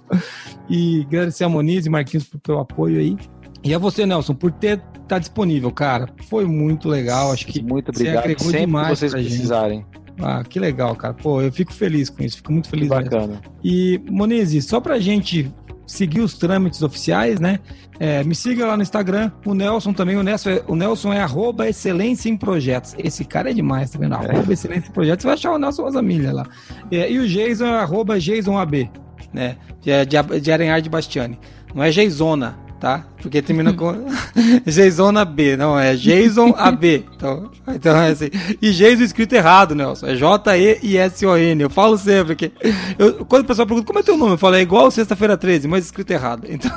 E agradecer a Moniz e Marquinhos pelo apoio aí. E a você, Nelson, por ter tá disponível, cara. Foi muito legal. Acho que muito obrigado. Você Sempre demais vocês precisarem. Ah, que legal, cara. Pô, eu fico feliz com isso. Fico muito feliz. Que bacana. Mesmo. E Monize, só pra gente seguir os trâmites oficiais, né? É, me siga lá no Instagram. O Nelson também. O Nelson é, o Nelson é arroba excelência em projetos. Esse cara é demais, tá vendo? É. Arroba excelência em projetos. Você vai achar o Nelson Rosamilha lá. É, e o Jason é arroba JasonAB, né? De, de, de Arenhar de Bastiani. Não é Jasona tá? Porque termina com Jason B, não, é Jason AB. Então, então é assim. E Jason escrito errado, Nelson. É J-E-I-S-O-N. Eu falo sempre que. Eu, quando o pessoal pergunta como é teu nome, eu falo, é igual sexta-feira 13, mas escrito errado. Então,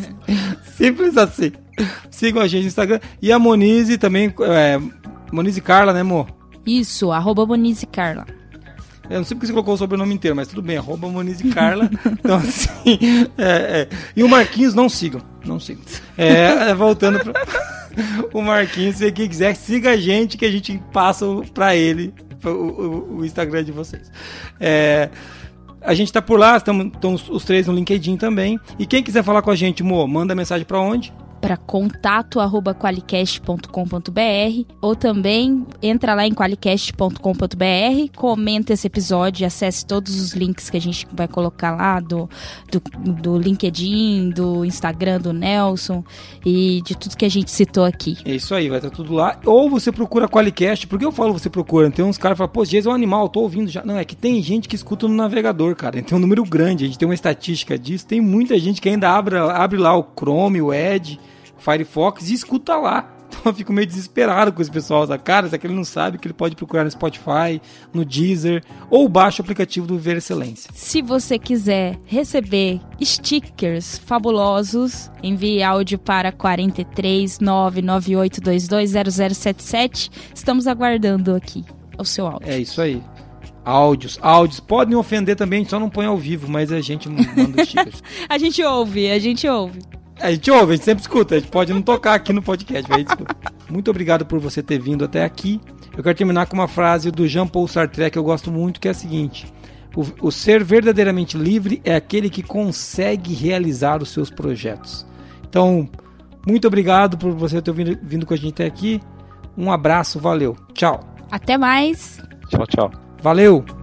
simples assim. Sigam a gente no Instagram. E a Monize também, é, Monize Carla, né, amor? Isso, arroba Monize Carla. Eu não sei porque você colocou o sobrenome inteiro, mas tudo bem, arroba Moniz e Carla. então, assim. É, é. E o Marquinhos, não sigam. Não sigam. É, é voltando para o Marquinhos, se quem quiser, siga a gente que a gente passa para ele o, o, o, Instagram de vocês. É, a gente tá por lá, estamos os três no LinkedIn também. E quem quiser falar com a gente, Mo, manda mensagem para onde? Para contato@qualicast.com.br ou também entra lá em qualicast.com.br, comenta esse episódio, acesse todos os links que a gente vai colocar lá do, do, do LinkedIn, do Instagram do Nelson e de tudo que a gente citou aqui. É isso aí, vai estar tudo lá. Ou você procura Qualicast, porque eu falo você procura, tem uns caras que falam, pô, Jesus é um animal, tô ouvindo já. Não, é que tem gente que escuta no navegador, cara. Tem um número grande, a gente tem uma estatística disso. Tem muita gente que ainda abre, abre lá o Chrome, o Edge Firefox e escuta lá. Então eu fico meio desesperado com esse pessoal. Sabe? Cara, será que ele não sabe que ele pode procurar no Spotify, no Deezer ou baixa o aplicativo do Viver Excelência. Se você quiser receber stickers fabulosos, envie áudio para 43 998220077. Estamos aguardando aqui o seu áudio. É isso aí. Áudios, áudios. Podem ofender também, a gente só não põe ao vivo, mas a gente manda stickers. a gente ouve, a gente ouve. A gente ouve, a gente sempre escuta. A gente pode não tocar aqui no podcast, mas a gente escuta. Muito obrigado por você ter vindo até aqui. Eu quero terminar com uma frase do Jean-Paul Sartre que eu gosto muito, que é a seguinte: o, o ser verdadeiramente livre é aquele que consegue realizar os seus projetos. Então, muito obrigado por você ter vindo, vindo com a gente até aqui. Um abraço, valeu. Tchau. Até mais. Tchau, tchau. Valeu.